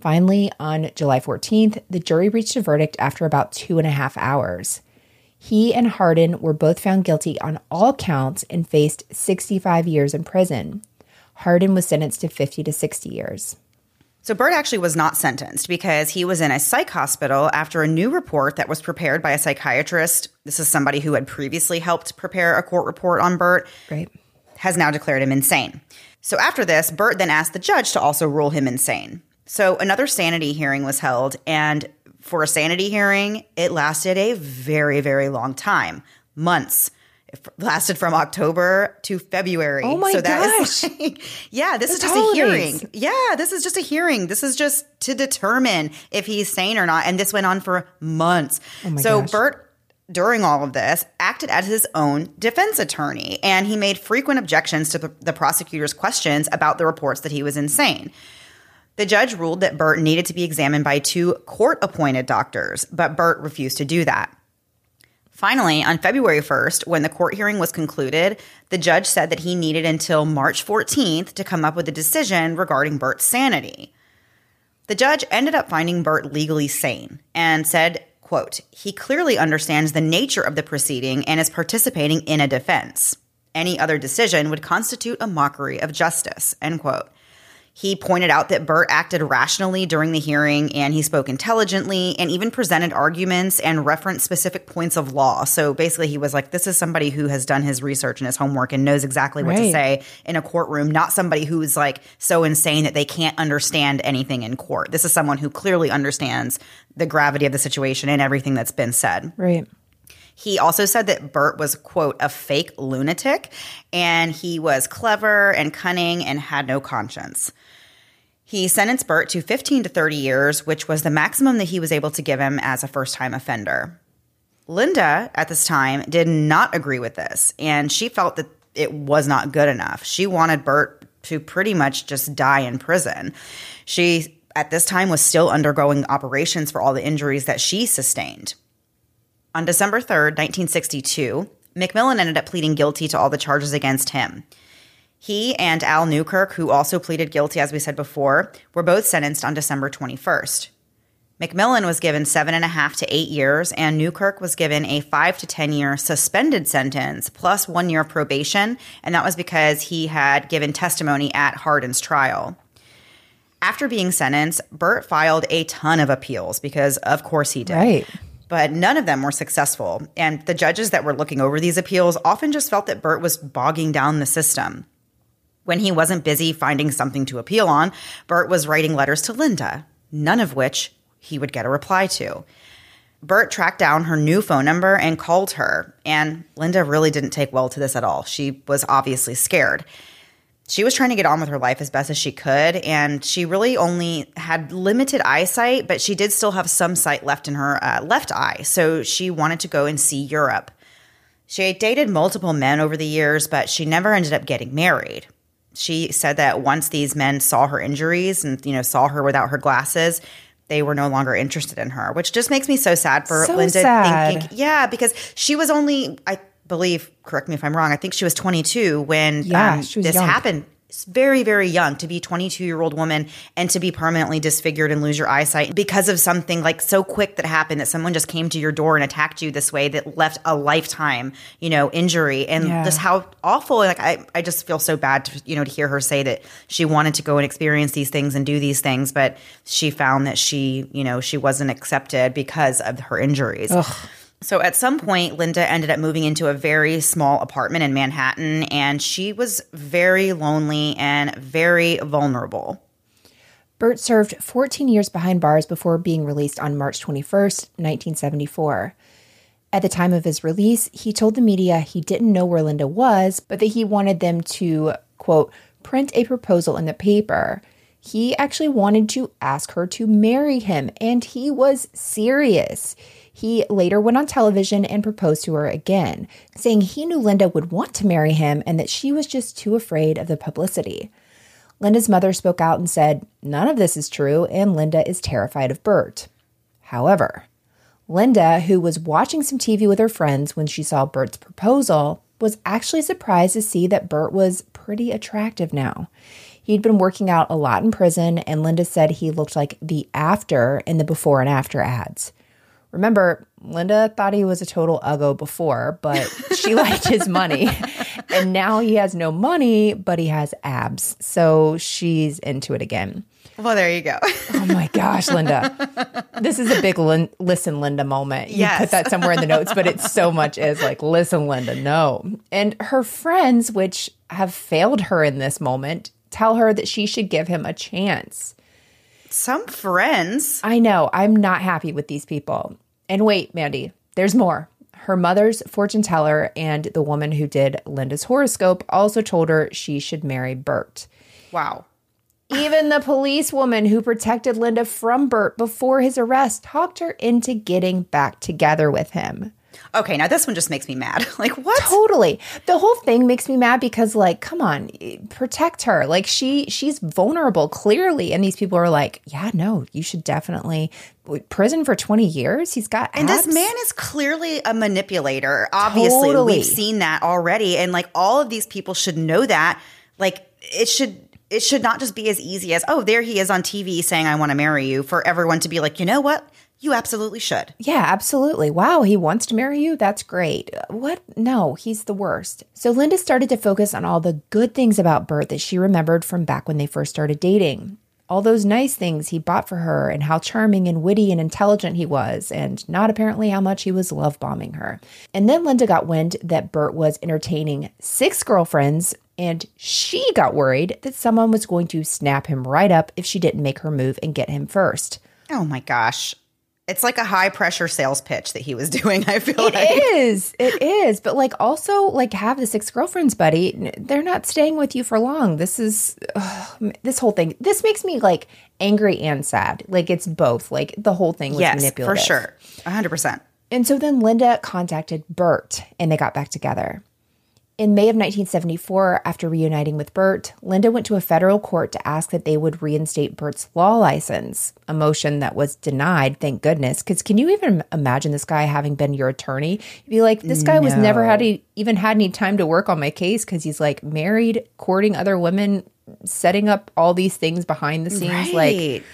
Finally, on July 14th, the jury reached a verdict after about two and a half hours. He and Hardin were both found guilty on all counts and faced 65 years in prison. Hardin was sentenced to 50 to 60 years. So Burt actually was not sentenced because he was in a psych hospital after a new report that was prepared by a psychiatrist. This is somebody who had previously helped prepare a court report on Burt. Right. Has now declared him insane. So after this, Burt then asked the judge to also rule him insane. So another sanity hearing was held, and for a sanity hearing, it lasted a very, very long time months. It lasted from October to February. Oh my so that gosh. is like, yeah, this is just a hearing. Yeah, this is just a hearing. This is just to determine if he's sane or not. And this went on for months. Oh so gosh. Burt during all of this, acted as his own defense attorney, and he made frequent objections to the, the prosecutor's questions about the reports that he was insane. The judge ruled that Burt needed to be examined by two court appointed doctors, but Burt refused to do that. Finally, on February 1st, when the court hearing was concluded, the judge said that he needed until March 14th to come up with a decision regarding Burt's sanity. The judge ended up finding Burt legally sane and said, quote, he clearly understands the nature of the proceeding and is participating in a defense. Any other decision would constitute a mockery of justice, end quote. He pointed out that Burt acted rationally during the hearing and he spoke intelligently and even presented arguments and referenced specific points of law. So basically, he was like, this is somebody who has done his research and his homework and knows exactly what to say in a courtroom, not somebody who's like so insane that they can't understand anything in court. This is someone who clearly understands the gravity of the situation and everything that's been said. Right. He also said that Burt was, quote, a fake lunatic and he was clever and cunning and had no conscience. He sentenced Burt to 15 to 30 years, which was the maximum that he was able to give him as a first time offender. Linda, at this time, did not agree with this, and she felt that it was not good enough. She wanted Burt to pretty much just die in prison. She, at this time, was still undergoing operations for all the injuries that she sustained. On December 3rd, 1962, McMillan ended up pleading guilty to all the charges against him. He and Al Newkirk, who also pleaded guilty, as we said before, were both sentenced on December 21st. McMillan was given seven and a half to eight years, and Newkirk was given a five to 10 year suspended sentence plus one year probation, and that was because he had given testimony at Hardin's trial. After being sentenced, Burt filed a ton of appeals because, of course, he did Right. but none of them were successful. And the judges that were looking over these appeals often just felt that Burt was bogging down the system. When he wasn't busy finding something to appeal on, Burt was writing letters to Linda, none of which he would get a reply to. Burt tracked down her new phone number and called her. And Linda really didn't take well to this at all. She was obviously scared. She was trying to get on with her life as best as she could, and she really only had limited eyesight, but she did still have some sight left in her uh, left eye. So she wanted to go and see Europe. She had dated multiple men over the years, but she never ended up getting married. She said that once these men saw her injuries and you know saw her without her glasses, they were no longer interested in her, which just makes me so sad for So Linda. sad. Thinking, yeah, because she was only, I believe, correct me if I'm wrong. I think she was 22 when Yeah, um, this young. happened. Very, very young to be a 22 year old woman and to be permanently disfigured and lose your eyesight because of something like so quick that happened that someone just came to your door and attacked you this way that left a lifetime, you know, injury and Yeah. just how awful. Like I, I just feel so bad to, you know, to hear her say that she wanted to go and experience these things and do these things, but she found that she, you know, she wasn't accepted because of her injuries. So at some point, Linda ended up moving into a very small apartment in Manhattan, and she was very lonely and very vulnerable. Burt served 14 years behind bars before being released on March 21st, 1974. At the time of his release, he told the media he didn't know where Linda was, but that he wanted them to, quote, print a proposal in the paper. He actually wanted to ask her to marry him, and he was serious. He later went on television and proposed to her again, saying he knew Linda would want to marry him and that she was just too afraid of the publicity. Linda's mother spoke out and said, None of this is true, and Linda is terrified of Burt. However, Linda, who was watching some TV with her friends when she saw Burt's proposal, was actually surprised to see that Burt was pretty attractive now. He'd been working out a lot in prison, and Linda said he looked like the after in the before and after ads. Remember, Linda thought he was a total uggo before, but she liked his money. And now he has no money, but he has abs. So she's into it again. Well, there you go. Oh my gosh, Linda. This is a big lin- listen, Linda moment. You Yes. put that somewhere in the notes, but it so much is like, listen, Linda, no. And her friends, which have failed her in this moment, tell her that she should give him a chance. Some friends. I know. I'm not happy with these people. And wait, Mandy, there's more. Her mother's fortune teller and the woman who did Linda's horoscope also told her she should marry Burt. Wow. Even the police woman who protected Linda from Burt before his arrest talked her into getting back together with him. Okay, now this one just makes me mad. Like, what? Totally. The whole thing makes me mad because like, come on, protect her. Like she she's vulnerable clearly and these people are like, "Yeah, no, you should definitely prison for 20 years. He's got And this man is clearly a manipulator. Obviously, Totally. we've seen that already, and like all of these people should know that. Like it should. It should not just be as easy as, oh, there he is on TV saying, I want to marry you, for everyone to be like, you know what? You absolutely should. Yeah, absolutely. Wow, he wants to marry you? That's great. What? No, he's the worst. So Linda started to focus on all the good things about Burt that she remembered from back when they first started dating. All those nice things he bought for her, and how charming and witty and intelligent he was, and not apparently how much he was love bombing her. And then Linda got wind that Burt was entertaining six girlfriends, and she got worried that someone was going to snap him right up if she didn't make her move and get him first. Oh my gosh. It's like a high pressure sales pitch that he was doing, I feel It like. is. It is. But like also like have the six girlfriends, buddy. They're not staying with you for long. This is ugh, this whole thing. This makes me like angry and sad. Like it's both. Like the whole thing was Yes, for manipulative. sure. 100%. And so then Linda contacted Burt and they got back together. In May of 1974, after reuniting with Burt, Linda went to a federal court to ask that they would reinstate Burt's law license, a motion that was denied, thank goodness. Because can you even imagine this guy having been your attorney? You'd be like, this guy was never had a, even had any time to work on my case because he's like married, courting other women, setting up all these things behind the scenes. Like,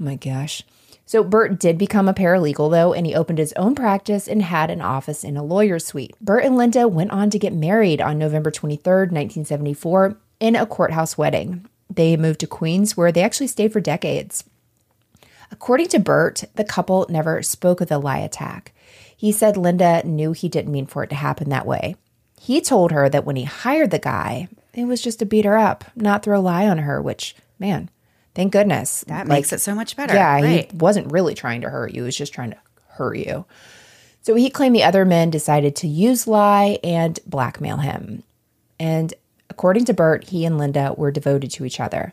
Oh my gosh. So Burt did become a paralegal though, and he opened his own practice and had an office in a lawyer's suite. Burt and Linda went on to get married on November 23rd, 1974, in a courthouse wedding. They moved to Queens, where they actually stayed for decades. According to Burt, the couple never spoke of the lye attack. He said Linda knew he didn't mean for it to happen that way. He told her that when he hired the guy, it was just to beat her up, not throw a lye on her, which, man, thank goodness. That Like, makes it so much better. yeah, Right. he wasn't really trying to hurt you. He was just trying to hurt you. So he claimed the other men decided to use lye and blackmail him. And according to Burt, he and Linda were devoted to each other.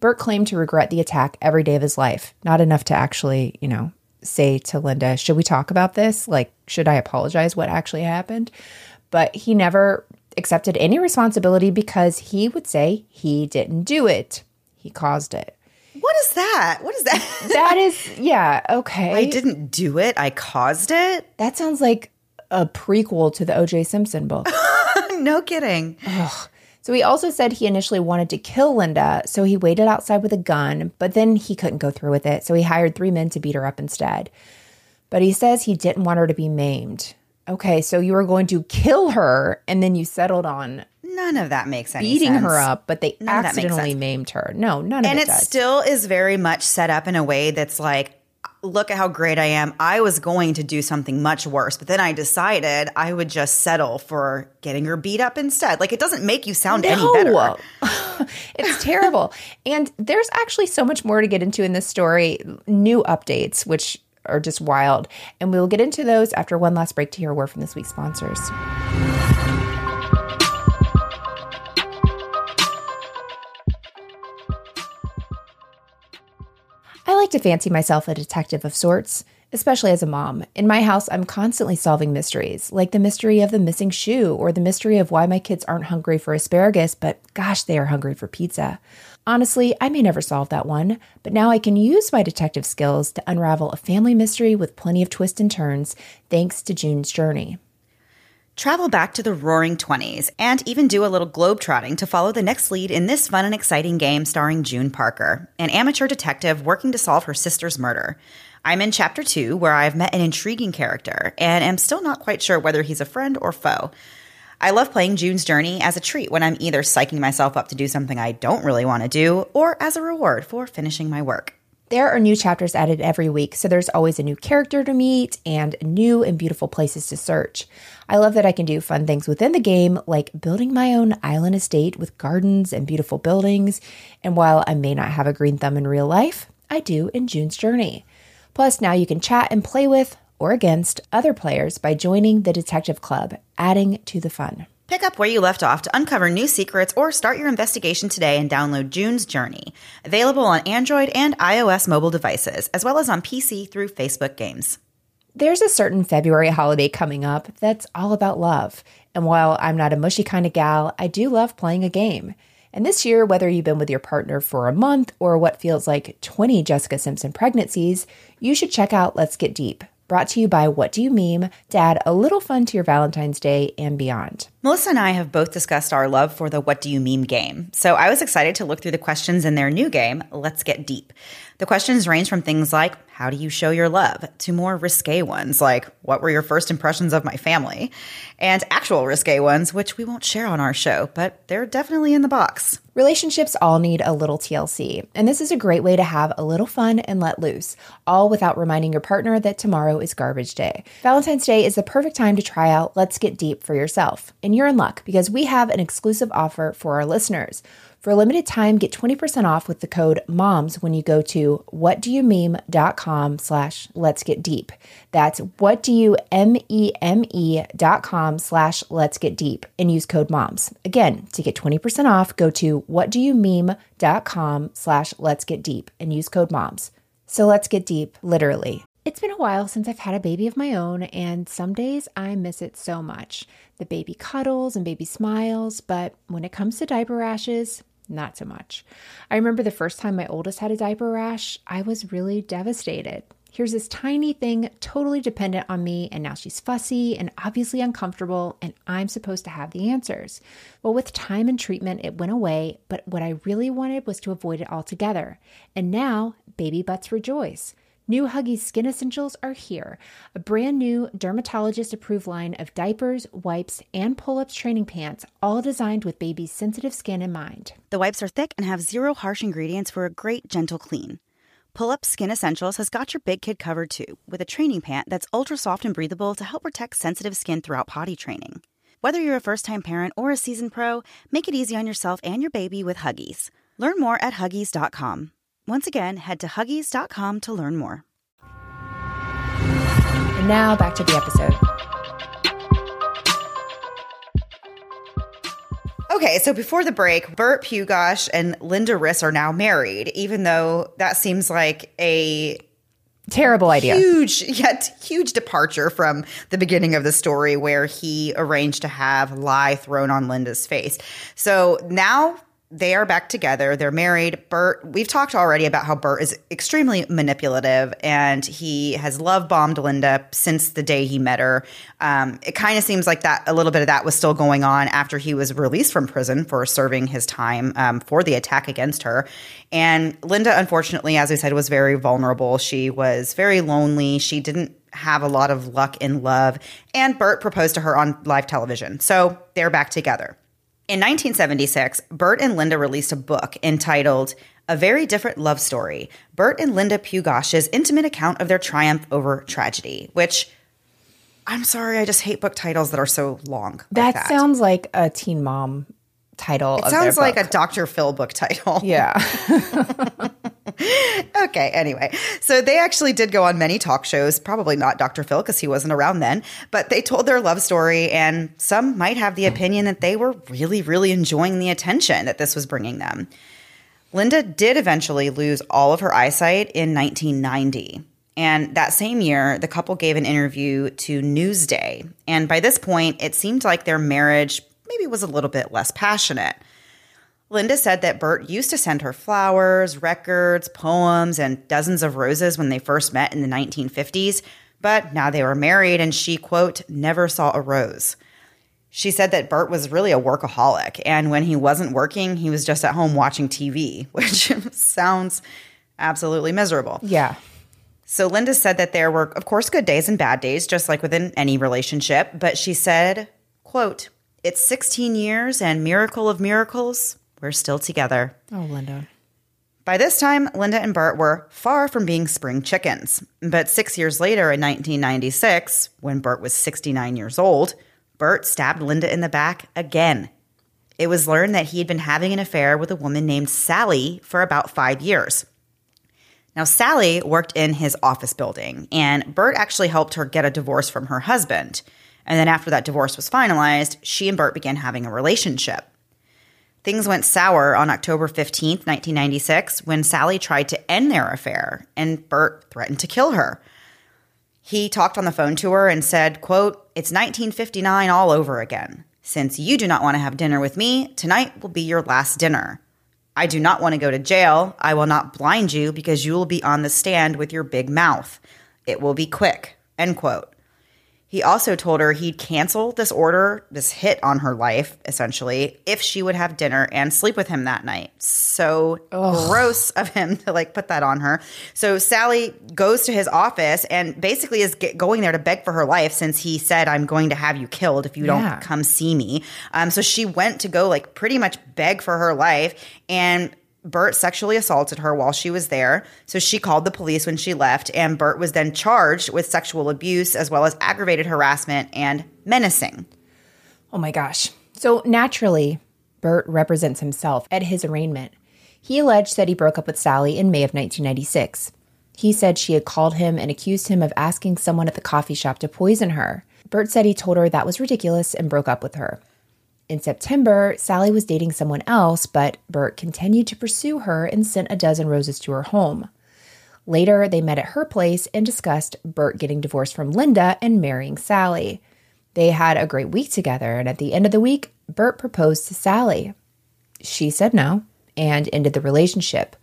Burt claimed to regret the attack every day of his life, not enough to actually, you know, say to Linda, Should we talk about this? Like, should I apologize what actually happened? But he never accepted any responsibility because he would say he didn't do it, he caused it. What is that? What is that? That is, yeah, okay. I didn't do it. I caused it. That sounds like a prequel to the O.J. Simpson book. no kidding. So he also said he initially wanted to kill Linda, so he waited outside with a gun, but then he couldn't go through with it, so he hired three men to beat her up instead. But he says he didn't want her to be maimed. Okay, so you were going to kill her, and then you settled on None of that makes any sense. beating sense. her up, but they None of that makes accidentally maimed her. No, none of that. And it it still is very much set up in a way that's like, look at how great I am. I was going to do something much worse, but then I decided I would just settle for getting her beat up instead. Like it doesn't make you sound any better. it's terrible. And there's actually so much more to get into in this story, new updates, which are just wild. And we will get into those after one last break to hear a word from this week's sponsors. I like to fancy myself a detective of sorts, especially as a mom. In my house, I'm constantly solving mysteries, like the mystery of the missing shoe or the mystery of why my kids aren't hungry for asparagus, but gosh, they are hungry for pizza. Honestly, I may never solve that one, but now I can use my detective skills to unravel a family mystery with plenty of twists and turns, thanks to June's Journey. Travel back to the roaring 20s and even do a little globetrotting to follow the next lead in this fun and exciting game starring June Parker, an amateur detective working to solve her sister's murder. I'm in chapter two, where I've met an intriguing character and am still not quite sure whether he's a friend or foe. I love playing June's Journey as a treat when I'm either psyching myself up to do something I don't really want to do or as a reward for finishing my work. There are new chapters added every week, so there's always a new character to meet and new and beautiful places to search. I love that I can do fun things within the game, like building my own island estate with gardens and beautiful buildings. And while I may not have a green thumb in real life, I do in June's Journey. Plus, now you can chat and play with or against other players by joining the Detective Club, adding to the fun. Pick up where you left off to uncover new secrets or start your investigation today and download June's Journey. Available on Android and iOS mobile devices, as well as on PC through Facebook Games. There's a certain February holiday coming up that's all about love. And while I'm not a mushy kind of gal, I do love playing a game. And this year, whether you've been with your partner for a month or what feels like 20 Jessica Simpson pregnancies, you should check out Let's Get Deep, brought to you by What Do You Meme to add a little fun to your Valentine's Day and beyond. Melissa and I have both discussed our love for the What Do You Meme game, so I was excited to look through the questions in their new game, Let's Get Deep. The questions range from things like, How do you show your love? to more risque ones like, What were your first impressions of my family? And actual risque ones, which we won't share on our show, but they're definitely in the box. Relationships all need a little TLC, and this is a great way to have a little fun and let loose, all without reminding your partner that tomorrow is garbage day. Valentine's Day is the perfect time to try out Let's Get Deep for yourself. And you're in luck because we have an exclusive offer for our listeners. For a limited time, get 20% off with the code MOMS when you go to whatdoyoumeme.com slash let's get deep. That's whatdoyoumeme.com slash let's get deep and use code MOMS. Again, to get 20% off, go to whatdoyoumeme.com slash let's get deep and use code MOMS. So let's get deep, literally. It's been a while since I've had a baby of my own, and some days I miss it so much. The baby cuddles and baby smiles, but when it comes to diaper rashes, not so much. I remember the first time my oldest had a diaper rash, I was really devastated. Here's this tiny thing totally dependent on me, and now she's fussy and obviously uncomfortable, and I'm supposed to have the answers. Well, with time and treatment, it went away, but what I really wanted was to avoid it altogether. And now, baby butts rejoice. New Huggies Skin Essentials are here, a brand new dermatologist approved line of diapers, wipes, and pull ups training pants, all designed with baby's sensitive skin in mind. The wipes are thick and have zero harsh ingredients for a great, gentle clean. Pull Up Skin Essentials has got your big kid covered too, with a training pant that's ultra soft and breathable to help protect sensitive skin throughout potty training. Whether you're a first time parent or a seasoned pro, make it easy on yourself and your baby with Huggies. Learn more at Huggies.com. Once again, head to Huggies.com to learn more. And now back to the episode. Okay, so before the break, Burt Pugach and Linda Riss are now married, even though that seems like a Terrible idea. huge yet huge departure from the beginning of the story where he arranged to have lye thrown on Linda's face. So now they are back together. They're married. Burt, we've talked already about how Burt is extremely manipulative and he has love bombed Linda since the day he met her. Um, it kind of seems like that a little bit of that was still going on after he was released from prison for serving his time um, for the attack against her. And Linda, unfortunately, as I said, was very vulnerable. She was very lonely. She didn't have a lot of luck in love. And Burt proposed to her on live television. So they're back together. In 1976, Burt and Linda released a book entitled A Very Different Love Story Burt and Linda Pugach's Intimate Account of Their Triumph Over Tragedy, which I'm sorry, I just hate book titles that are so long. like That, sounds like a teen mom title. It sounds like a Dr. Phil book title. yeah. okay, anyway. So they actually did go on many talk shows, probably not Dr. Phil because he wasn't around then, but they told their love story, and some might have the opinion that they were really, really enjoying the attention that this was bringing them. Linda did eventually lose all of her eyesight in 1990. And that same year, the couple gave an interview to Newsday. And by this point, it seemed like their marriage maybe was a little bit less passionate. Linda said that Burt used to send her flowers, records, poems, and dozens of roses when they first met in the 1950s, but now they were married and she, quote, never saw a rose. She said that Burt was really a workaholic, and when he wasn't working, he was just at home watching TV, which sounds absolutely miserable. Yeah. So Linda said that there were, of course, good days and bad days, just like within any relationship. But she said, quote, it's 16 years and miracle of miracles, we're still together. Oh, Linda. By this time, Linda and Burt were far from being spring chickens. But six years later, in 1996, when Burt was 69 years old, Burt stabbed Linda in the back again. It was learned that he had been having an affair with a woman named Sally for about five years. Now, Sally worked in his office building, and Burt actually helped her get a divorce from her husband. And then, after that divorce was finalized, she and Burt began having a relationship. Things went sour on October 15th, 1996, when Sally tried to end their affair, and Burt threatened to kill her. He talked on the phone to her and said, quote, It's 1959 all over again. Since you do not want to have dinner with me, tonight will be your last dinner. I do not want to go to jail. I will not blind you because you will be on the stand with your big mouth. It will be quick. End quote. He also told her he'd cancel this order, this hit on her life, essentially, if she would have dinner and sleep with him that night. So gross of him to like put that on her. So Sally goes to his office and basically is get, going there to beg for her life since he said, I'm going to have you killed if you don't come see me. Um, so she went to go like pretty much beg for her life. And Burt sexually assaulted her while she was there. So she called the police when she left, and Burt was then charged with sexual abuse as well as aggravated harassment and menacing. Oh my gosh. So naturally, Burt represents himself at his arraignment. He alleged that he broke up with Sally in May of 1996. He said she had called him and accused him of asking someone at the coffee shop to poison her. Burt said he told her that was ridiculous and broke up with her. In September, Sally was dating someone else, but Burt continued to pursue her and sent a dozen roses to her home. Later, they met at her place and discussed Burt getting divorced from Linda and marrying Sally. They had a great week together, and at the end of the week, Burt proposed to Sally. She said no and ended the relationship,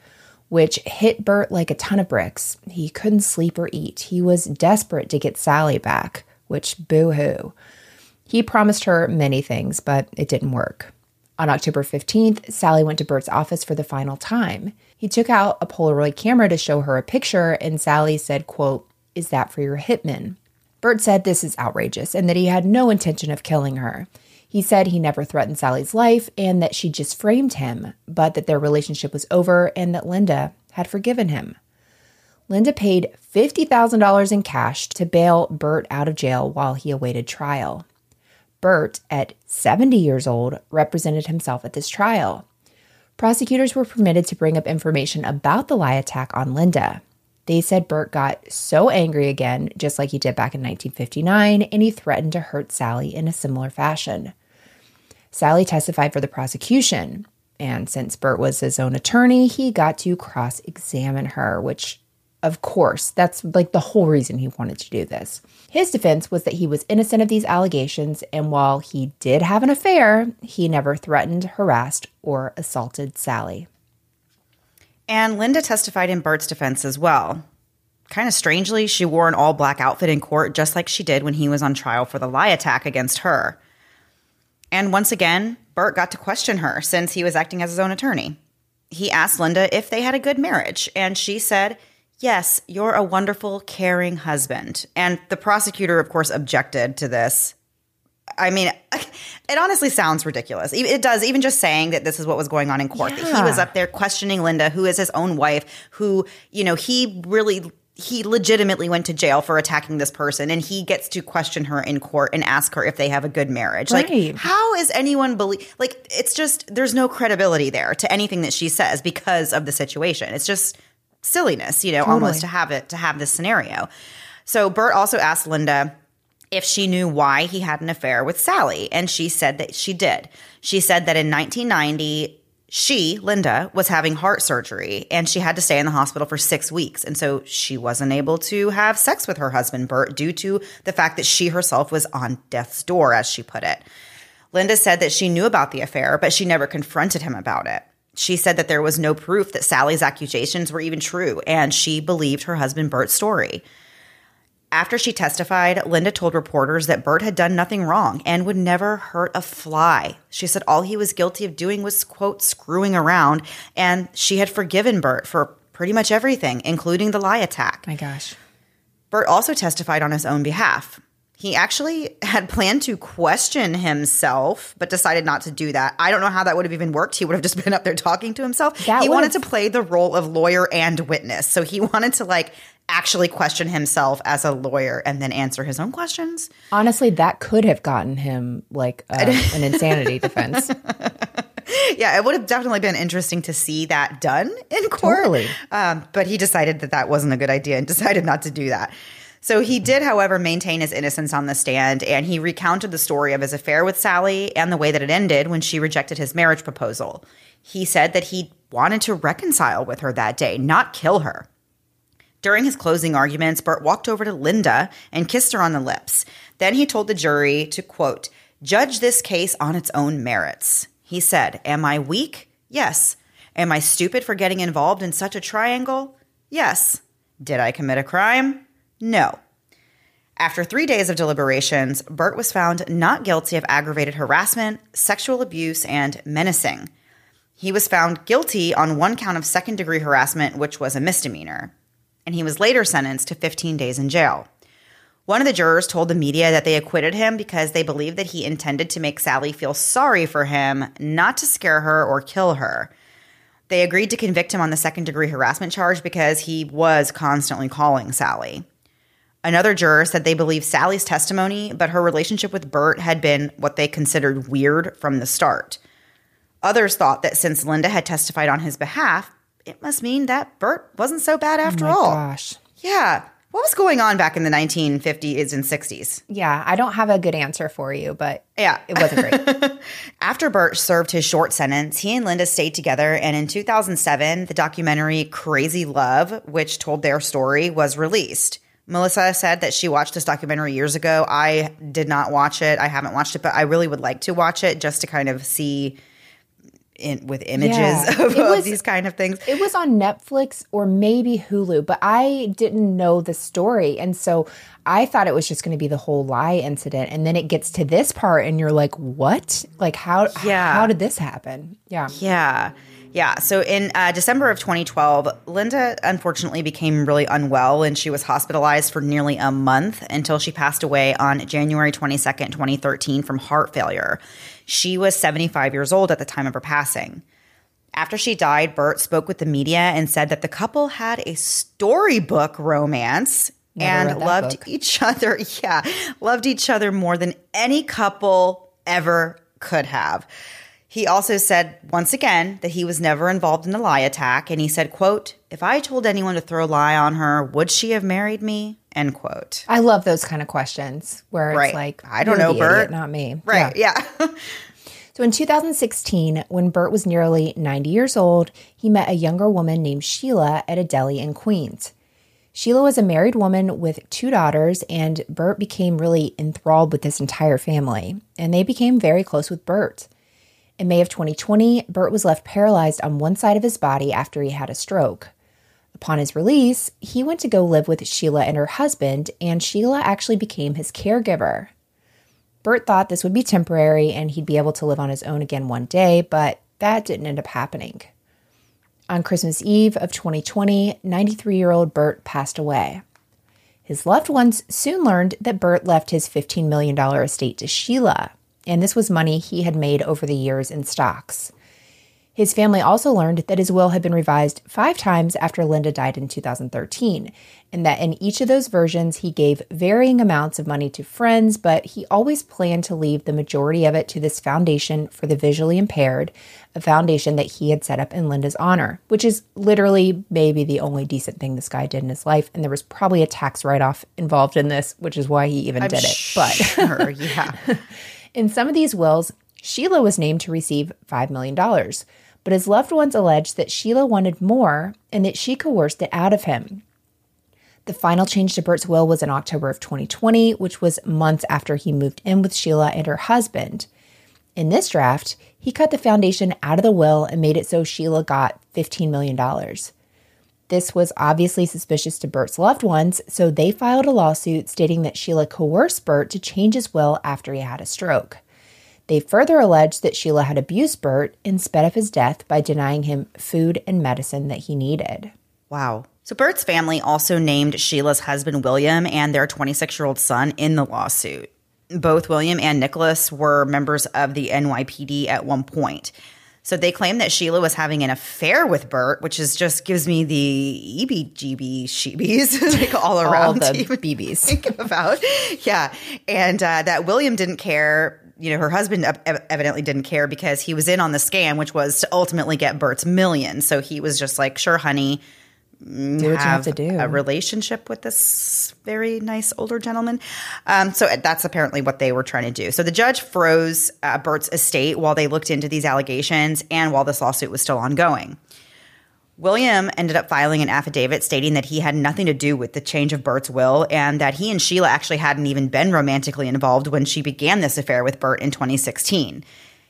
which hit Burt like a ton of bricks. He couldn't sleep or eat. He was desperate to get Sally back, which boo hoo. He promised her many things, but it didn't work. On October 15th, Sally went to Burt's office for the final time. He took out a Polaroid camera to show her a picture, and Sally said, quote, Is that for your hitman? Burt said this is outrageous and that he had no intention of killing her. He said he never threatened Sally's life and that she just framed him, but that their relationship was over and that Linda had forgiven him. Linda paid $50,000 in cash to bail Burt out of jail while he awaited trial. Burt, at 70 years old, represented himself at this trial. Prosecutors were permitted to bring up information about the lye attack on Linda. They said Burt got so angry again, just like he did back in 1959, and he threatened to hurt Sally in a similar fashion. Sally testified for the prosecution, and since Burt was his own attorney, he got to cross examine her, which, of course, that's like the whole reason he wanted to do this. His defense was that he was innocent of these allegations, and while he did have an affair, he never threatened, harassed, or assaulted Sally. And Linda testified in Burt's defense as well. Kind of strangely, she wore an all black outfit in court just like she did when he was on trial for the lye attack against her. And once again, Burt got to question her since he was acting as his own attorney. He asked Linda if they had a good marriage, and she said, Yes, you're a wonderful, caring husband. And the prosecutor, of course, objected to this. I mean, it honestly sounds ridiculous. It does, even just saying that this is what was going on in court. That he was up there questioning Linda, who is his own wife, who, you know, he really he legitimately went to jail for attacking this person and he gets to question her in court and ask her if they have a good marriage. Right. Like how is anyone believe like it's just there's no credibility there to anything that she says because of the situation. It's just silliness, you know, Totally. almost to have it to have this scenario. So Burt also asked Linda if she knew why he had an affair with Sally, and she said that she did. She said that in 1990 she, Linda, was having heart surgery and she had to stay in the hospital for six weeks. And so she wasn't able to have sex with her husband, Burt, due to the fact that she herself was on death's door, as she put it. Linda said that she knew about the affair, but she never confronted him about it. She said that there was no proof that Sally's accusations were even true, and she believed her husband Burt's story. After she testified, Linda told reporters that Burt had done nothing wrong and would never hurt a fly. She said all he was guilty of doing was, quote, screwing around, and she had forgiven Burt for pretty much everything, including the lye attack. My gosh. Burt also testified on his own behalf. He actually had planned to question himself, but decided not to do that. I don't know how that would have even worked. He would have just been up there talking to himself. That he wanted have- to play the role of lawyer and witness. So he wanted to like actually question himself as a lawyer and then answer his own questions. Honestly, that could have gotten him like uh, an insanity defense. Yeah, it would have definitely been interesting to see that done in court. Totally. Um, but he decided that that wasn't a good idea and decided not to do that. So he did, however, maintain his innocence on the stand, and he recounted the story of his affair with Sally and the way that it ended when she rejected his marriage proposal. He said that he wanted to reconcile with her that day, not kill her. During his closing arguments, Burt walked over to Linda and kissed her on the lips. Then he told the jury to, quote, judge this case on its own merits. He said, Am I weak? Yes. Am I stupid for getting involved in such a triangle? Yes. Did I commit a crime? No. After three days of deliberations, Burt was found not guilty of aggravated harassment, sexual abuse, and menacing. He was found guilty on one count of second degree harassment, which was a misdemeanor, and he was later sentenced to 15 days in jail. One of the jurors told the media that they acquitted him because they believed that he intended to make Sally feel sorry for him, not to scare her or kill her. They agreed to convict him on the second degree harassment charge because he was constantly calling Sally. Another juror said they believed Sally's testimony, but her relationship with Burt had been what they considered weird from the start. Others thought that since Linda had testified on his behalf, it must mean that Burt wasn't so bad oh after Oh my all. gosh. Yeah. What was going on back in the 1950s and 60s? Yeah, I don't have a good answer for you, but Yeah. it wasn't great. After Burt served his short sentence, he and Linda stayed together, and in 2007, the documentary Crazy Love, which told their story, was released. Melissa said that she watched this documentary years ago. I did not watch it. I haven't watched it, but I really would like to watch it just to kind of see in, with images Yeah. of, It of these kind of things. It was on Netflix or maybe Hulu, but I didn't know the story. And so I thought it was just going to be the whole lye incident. And then it gets to this part and you're like, what? Like, how, Yeah. how did this happen? Yeah. Yeah. Yeah. So in uh, December of 2012, Linda unfortunately became really unwell and she was hospitalized for nearly a month until she passed away on January 22nd, 2013 from heart failure. She was 75 years old at the time of her passing. After she died, Bert spoke with the media and said that the couple had a storybook romance Never and loved book. each other. Yeah, loved each other more than any couple ever could have. He also said once again that he was never involved in the lye attack and he said, quote, If I told anyone to throw a lye on her, would she have married me? End quote. I love those kind of questions where Right. it's like, I don't know, Burt. idiot, not me. Right. Yeah. Yeah. So in 2016, when Burt was nearly 90 years old, he met a younger woman named Sheila at a deli in Queens. Sheila was a married woman with two daughters, and Burt became really enthralled with this entire family, and they became very close with Burt. In May of 2020, Burt was left paralyzed on one side of his body after he had a stroke. Upon his release, he went to go live with Sheila and her husband, and Sheila actually became his caregiver. Burt thought this would be temporary and he'd be able to live on his own again one day, but that didn't end up happening. On Christmas Eve of 2020, 93 year old Burt passed away. His loved ones soon learned that Burt left his $15 million estate to Sheila, and this was money he had made over the years in stocks. His family also learned that his will had been revised five times after Linda died in 2013, and that in each of those versions he gave varying amounts of money to friends, but he always planned to leave the majority of it to this foundation for the visually impaired, a foundation that he had set up in Linda's honor, which is literally maybe the only decent thing this guy did in his life. And there was probably a tax write off involved in this, which is why he even did it. But sure, yeah. in some of these wills, Sheila was named to receive $5 million, but his loved ones alleged that Sheila wanted more and that she coerced it out of him. The final change to Burt's will was in October of 2020, which was months after he moved in with Sheila and her husband. In this draft, he cut the foundation out of the will and made it so Sheila got $15 million. This was obviously suspicious to Burt's loved ones, so they filed a lawsuit stating that Sheila coerced Burt to change his will after he had a stroke. They further alleged that Sheila had abused Burt and sped up his death by denying him food and medicine that he needed. Wow. So Burt's family also named Sheila's husband William and their 26 year old son in the lawsuit. Both William and Nicholas were members of the NYPD at one point. So they claim that Sheila was having an affair with Burt, which is just gives me the EBGB sheebies like all around the to even BBs. think about. Yeah. And uh, that William didn't care. You know, her husband evidently didn't care because he was in on the scam, which was to ultimately get Burt's million. So he was just like, sure, honey, Do what you have to do. a relationship with this very nice older gentleman. Um, so that's apparently what they were trying to do. So the judge froze uh, Burt's estate while they looked into these allegations and while this lawsuit was still ongoing. William ended up filing an affidavit stating that he had nothing to do with the change of Burt's will and that he and Sheila actually hadn't even been romantically involved when she began this affair with Burt in 2016.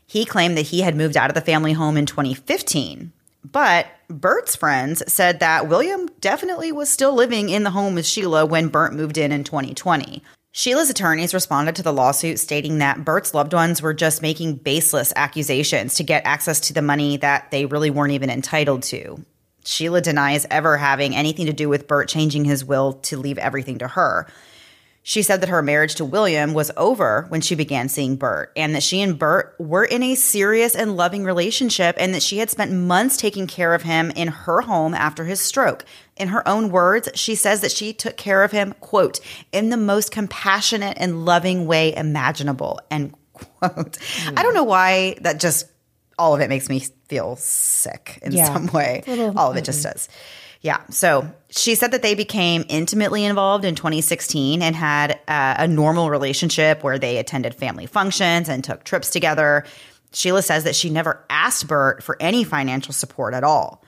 He claimed that he had moved out of the family home in 2015. But Burt's friends said that William definitely was still living in the home with Sheila when Burt moved in in 2020. Sheila's attorneys responded to the lawsuit stating that Burt's loved ones were just making baseless accusations to get access to the money that they really weren't even entitled to. Sheila denies ever having anything to do with Burt changing his will to leave everything to her. She said that her marriage to William was over when she began seeing Burt, and that she and Burt were in a serious and loving relationship, and that she had spent months taking care of him in her home after his stroke. In her own words, she says that she took care of him, quote, in the most compassionate and loving way imaginable, end quote. I don't know why that just all of it makes me feel sick in Yeah. some way. all of it just does. Yeah. So she said that they became intimately involved in 2016 and had uh, a normal relationship where they attended family functions and took trips together. Sheila says that she never asked Burt for any financial support at all.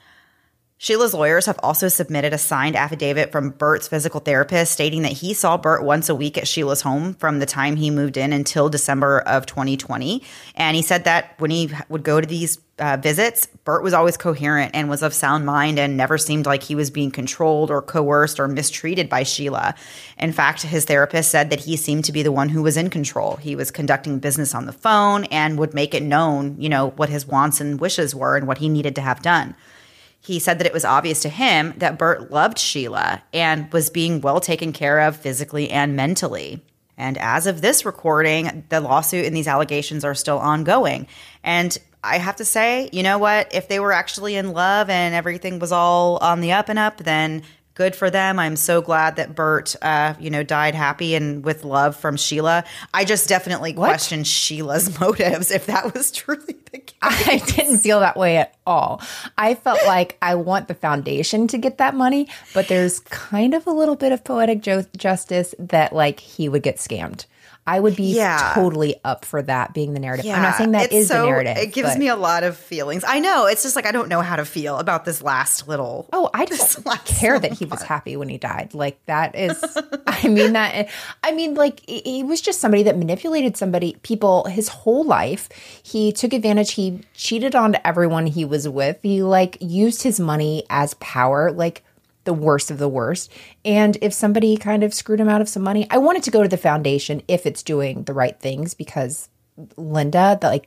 Sheila's lawyers have also submitted a signed affidavit from Burt's physical therapist stating that he saw Burt once a week at Sheila's home from the time he moved in until December of 2020. And he said that when he would go to these uh, visits, Burt was always coherent and was of sound mind and never seemed like he was being controlled or coerced or mistreated by Sheila. In fact, his therapist said that he seemed to be the one who was in control. He was conducting business on the phone and would make it known, you know, what his wants and wishes were and what he needed to have done. He said that it was obvious to him that Burt loved Sheila and was being well taken care of physically and mentally. And as of this recording, the lawsuit and these allegations are still ongoing. And I have to say, you know what? If they were actually in love and everything was all on the up and up, then good for them. I'm so glad that Burt, uh, you know, died happy and with love from Sheila. I just definitely question Sheila's motives if that was truly the case. I didn't feel that way at all. I felt like I want the foundation to get that money, but there's kind of a little bit of poetic jo- justice that like he would get scammed. I would be Yeah. totally up for that being the narrative. Yeah. I'm not saying that it's is so- the narrative. It gives but- me a lot of feelings. I know. It's just like I don't know how to feel about this last little. Oh, I just care that he was part. happy when he died. Like that is, I mean that. I mean, like he was just somebody that manipulated somebody, people, his whole life. He took advantage. He cheated on everyone he was with. He like used his money as power. Like the worst of the worst. And if somebody kind of screwed him out of some money, I want it to go to the foundation if it's doing the right things because Linda, the, like,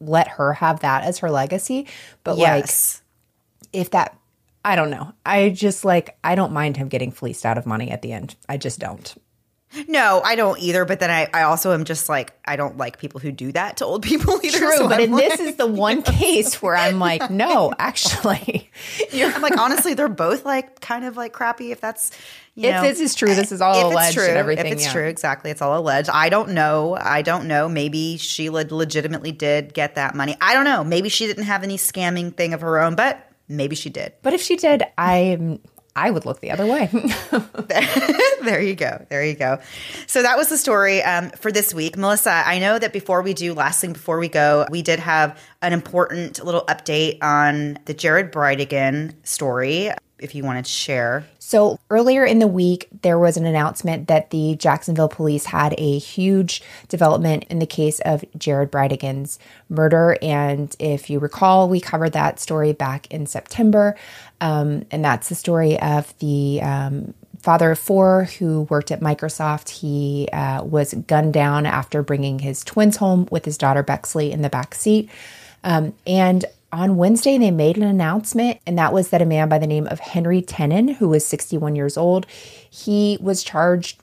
let her have that as her legacy. But like if that I don't know. I just like I don't mind him getting fleeced out of money at the end. I just don't. No, I don't either. But then I, I also am just like I don't like people who do that to old people either. so but like, this is the one case where I'm like, no, actually, I'm like honestly, they're both like kind of like crappy. If that's you If know, this is true, this is all if it's alleged true, and everything, If it's yeah. true, exactly, it's all alleged. I don't know. I don't know. Maybe Sheila legitimately did get that money. I don't know. Maybe she didn't have any scamming thing of her own, but maybe she did. but if she did, I I would look the other way. there you go. There you go. So that was the story um, for this week. Melissa, I know that before we do, last thing before we go, we did have an important little update on the Jared Bridegan story. If you wanted to share. So earlier in the week, there was an announcement that the Jacksonville police had a huge development in the case of Jared Bridegan's murder. And if you recall, we covered that story back in September. Um, and that's the story of the um, father of four who worked at Microsoft. He uh, was gunned down after bringing his twins home with his daughter Bexley in the back seat. Um, and on Wednesday, they made an announcement, and that was that a man by the name of Henry Tenon, who was 61 years old, he was charged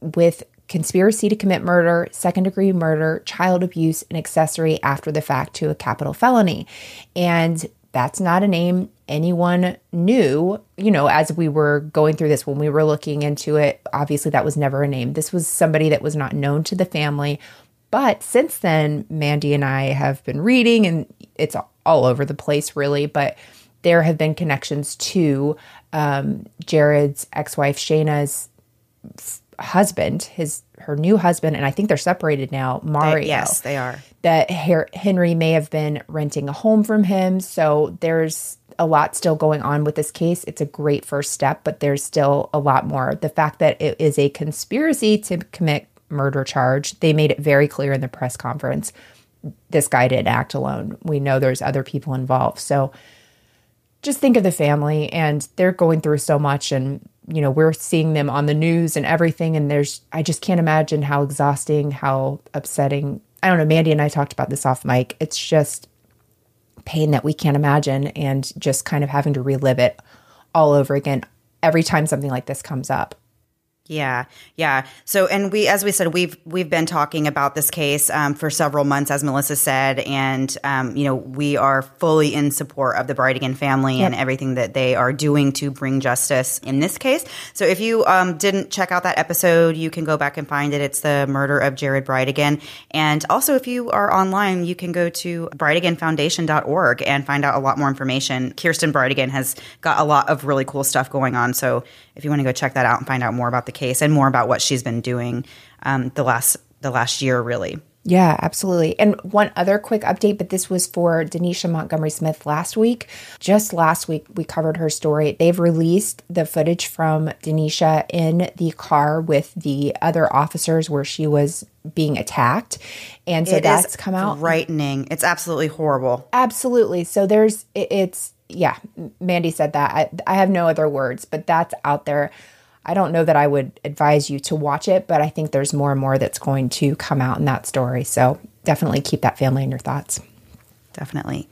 with conspiracy to commit murder, second degree murder, child abuse, and accessory after the fact to a capital felony. And that's not a name anyone knew, you know, as we were going through this, when we were looking into it. Obviously, that was never a name. This was somebody that was not known to the family. But since then, Mandy and I have been reading, and it's all over the place, really. But there have been connections to um, Jared's ex-wife Shanna's f- husband, his her new husband, and I think they're separated now. Mario, Yes, they are. that Henry may have been renting a home from him. So there's a lot still going on with this case. It's a great first step, but there's still a lot more. The fact that it is a conspiracy to commit murder charge, they made it very clear in the press conference. This guy didn't act alone. We know there's other people involved. So just think of the family and they're going through so much and you know we're seeing them on the news and everything and there's i just can't imagine how exhausting how upsetting. I don't know mandy and i talked about this off mic. It's just pain that we can't imagine and just kind of having to relive it all over again every time something like this comes up Yeah, yeah. So, and we, as we said, we've we've been talking about this case um, for several months, as Melissa said, and um, you know we are fully in support of the Bridegan family and everything that they are doing to bring justice in this case. So, if you um, didn't check out that episode, you can go back and find it. It's the murder of Jared Bridegan, and also if you are online, you can go to brideganfoundation.org and find out a lot more information. Kirsten Bridegan has got a lot of really cool stuff going on. So, if you want to go check that out and find out more about the case and more about what she's been doing um, the last the last year, really. Yeah, absolutely. And one other quick update, but this was for Denisha Montgomery Smith last week. Just last week, we covered her story. They've released the footage from Denisha in the car with the other officers where she was being attacked. And so It that's come out. frightening. It's absolutely horrible. Absolutely. So there's, it's, yeah, Mandy said that. I, I have no other words, but that's out there. I don't know that I would advise you to watch it, but I think there's more and more that's going to come out in that story. So definitely keep that family in your thoughts. Definitely.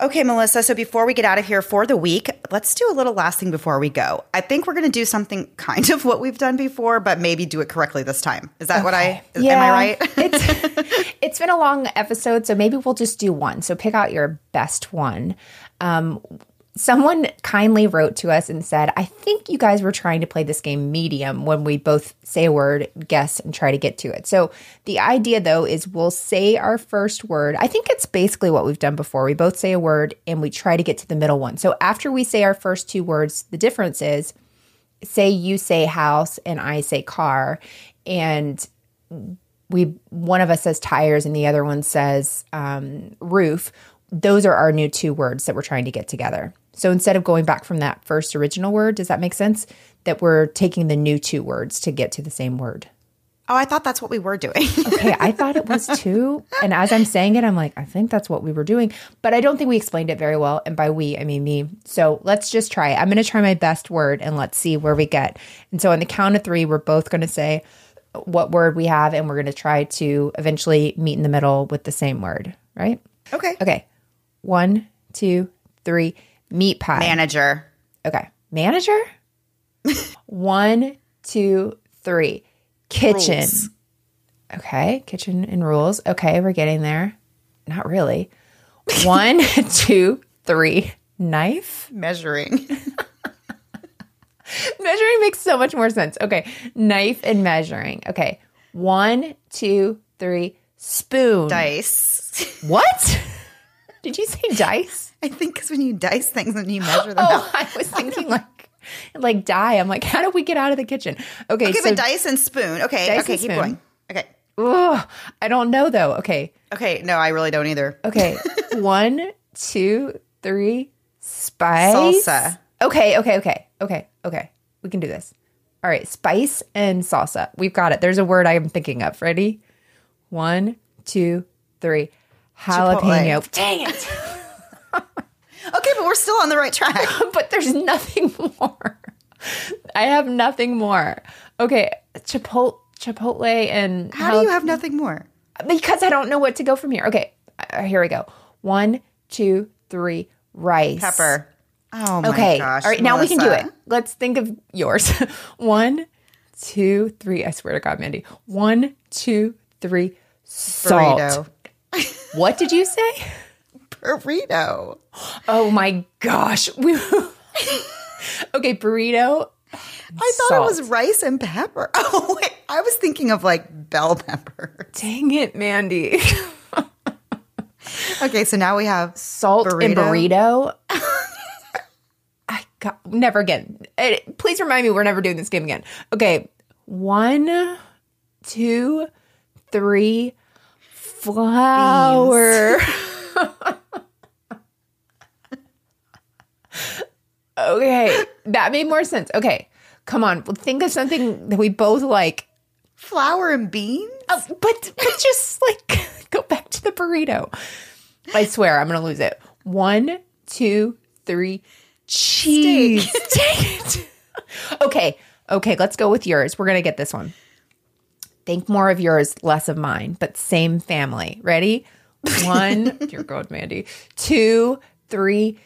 Okay, Melissa. So before we get out of here for the week, let's do a little last thing before we go. I think we're going to do something kind of what we've done before, but maybe do it correctly this time. Is that what I? Is, Am I right? it's it's been a long episode, so maybe we'll just do one. So pick out your best one. Um, someone kindly wrote to us and said, I think you guys were trying to play this game medium when we both say a word, guess, and try to get to it. So the idea, though, is we'll say our first word. I think it's basically what we've done before. We both say a word and we try to get to the middle one. So after we say our first two words, the difference is say you say house and I say car, and we one of us says tires and the other one says um, roof. Those are our new two words that we're trying to get together. So instead of going back from that first original word, does that make sense? That we're taking the new two words to get to the same word. Oh, I thought that's what we were doing. Okay, I thought it was too. And as I'm saying it, I'm like, I think that's what we were doing. But I don't think we explained it very well. And by we, I mean me. So let's just try it. I'm going to try my best word and let's see where we get. And so on the count of three, we're both going to say what word we have and we're going to try to eventually meet in the middle with the same word, right? okay. Okay. One, two, three. Meat pie. Manager. Okay. Manager? One, two, three. Kitchen. Rules. Okay. Kitchen and rules. Okay. We're getting there. Not really. One, two, three. Knife. Measuring. Measuring makes so much more sense. Okay. Knife and measuring. Okay. One, two, three. Spoon. Dice. What? Did you say dice? I think because when you dice things and you measure them Oh, out. I was thinking like like die. I'm like, how do we get out of the kitchen? Okay, Okay, so but dice and spoon. Okay, okay, keep spoon. going. Okay. ugh, I don't know though. Okay, Okay, no, I really don't either. okay. One, two, three. Spice. Salsa. Okay, okay, okay, okay, okay. We can do this. All right, spice and salsa. We've got it. There's a word I am thinking of. Ready? One, two, three. Jalapeno. Chipotle. Dang it. Okay, but we're still on the right track. but there's nothing more. I have nothing more. Okay, Chipotle, Chipotle, and How do you have nothing more? because I don't know what to go from here. Okay, uh, here we go. One, two, three. Rice, Pepper. Oh my Okay, gosh. all right, now we can do it. Let's think of yours. One, two, three. I swear to God, Mandy. One, two, three. Salt. Burrito. What did you say? Burrito. Oh my gosh. We- okay, burrito. I thought Salt. it was rice and pepper. Oh wait, I was thinking of like bell pepper. Dang it, Mandy. Okay, so now we have Salt and burrito. I got never again. Eh, Please remind me we're never doing this game again. Okay. One, two, three. Flour. okay. That made more sense. Okay. Come on. Think of something that we both like. flour and beans. Oh, but but just like go back to the burrito. I swear I'm gonna lose it. One, two, three. Cheese. Dang it. okay, okay. Let's go with yours. We're gonna get this one. Think more of yours, less of mine, but same family. Ready? One. dear God, Mandy. Two, three.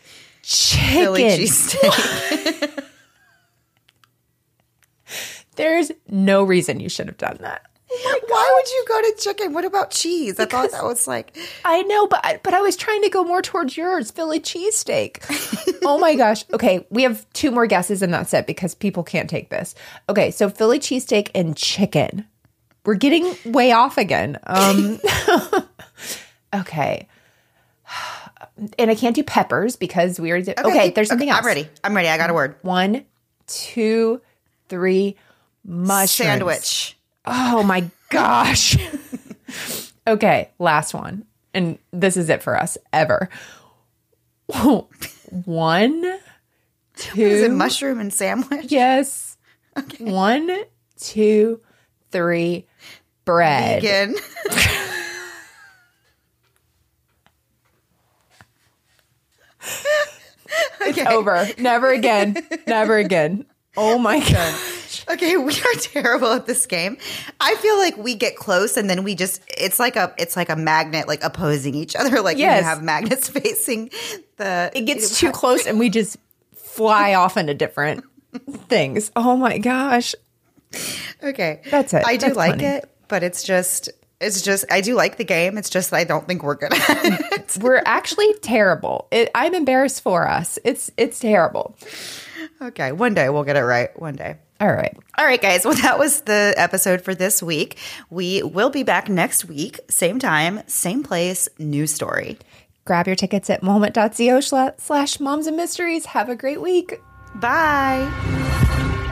Chicken. There's no reason you should have done that. Why would you go to chicken? What about cheese? I thought that was like I know, but but I was trying to go more towards yours, Philly cheesesteak. oh my gosh. Okay, we have two more guesses and that's it because people can't take this. Okay, so Philly cheesesteak and chicken. We're getting way off again. Um Okay. And I can't do peppers because we already did. Okay, there's something else. I'm ready. I'm ready. I got a word. One, two, three. Mushrooms. Sandwich. Oh my gosh. okay, last one. And this is it for us ever. One, two. Is it mushroom and sandwich? Yes. Okay. One, two, three. Bread. Vegan. It's over. Never again. Never again. Oh my god. Okay, we are terrible at this game. I feel like we get close and then we just it's like a it's like a magnet like opposing each other. Like when Yes. you have magnets facing the It gets too close and we just fly off into different things. Oh my gosh. Okay. That's it. I do That's like funny. it, but it's just It's just I do like the game. It's just I don't think we're good at mm, it. We're actually terrible. It, I'm embarrassed for us. It's it's terrible. okay, one day we'll get it right. One day. All right. All right, guys. Well, that was the episode for this week. We will be back next week, same time, same place, new story. Grab your tickets at moment.co slash moms and mysteries. Have a great week. Bye.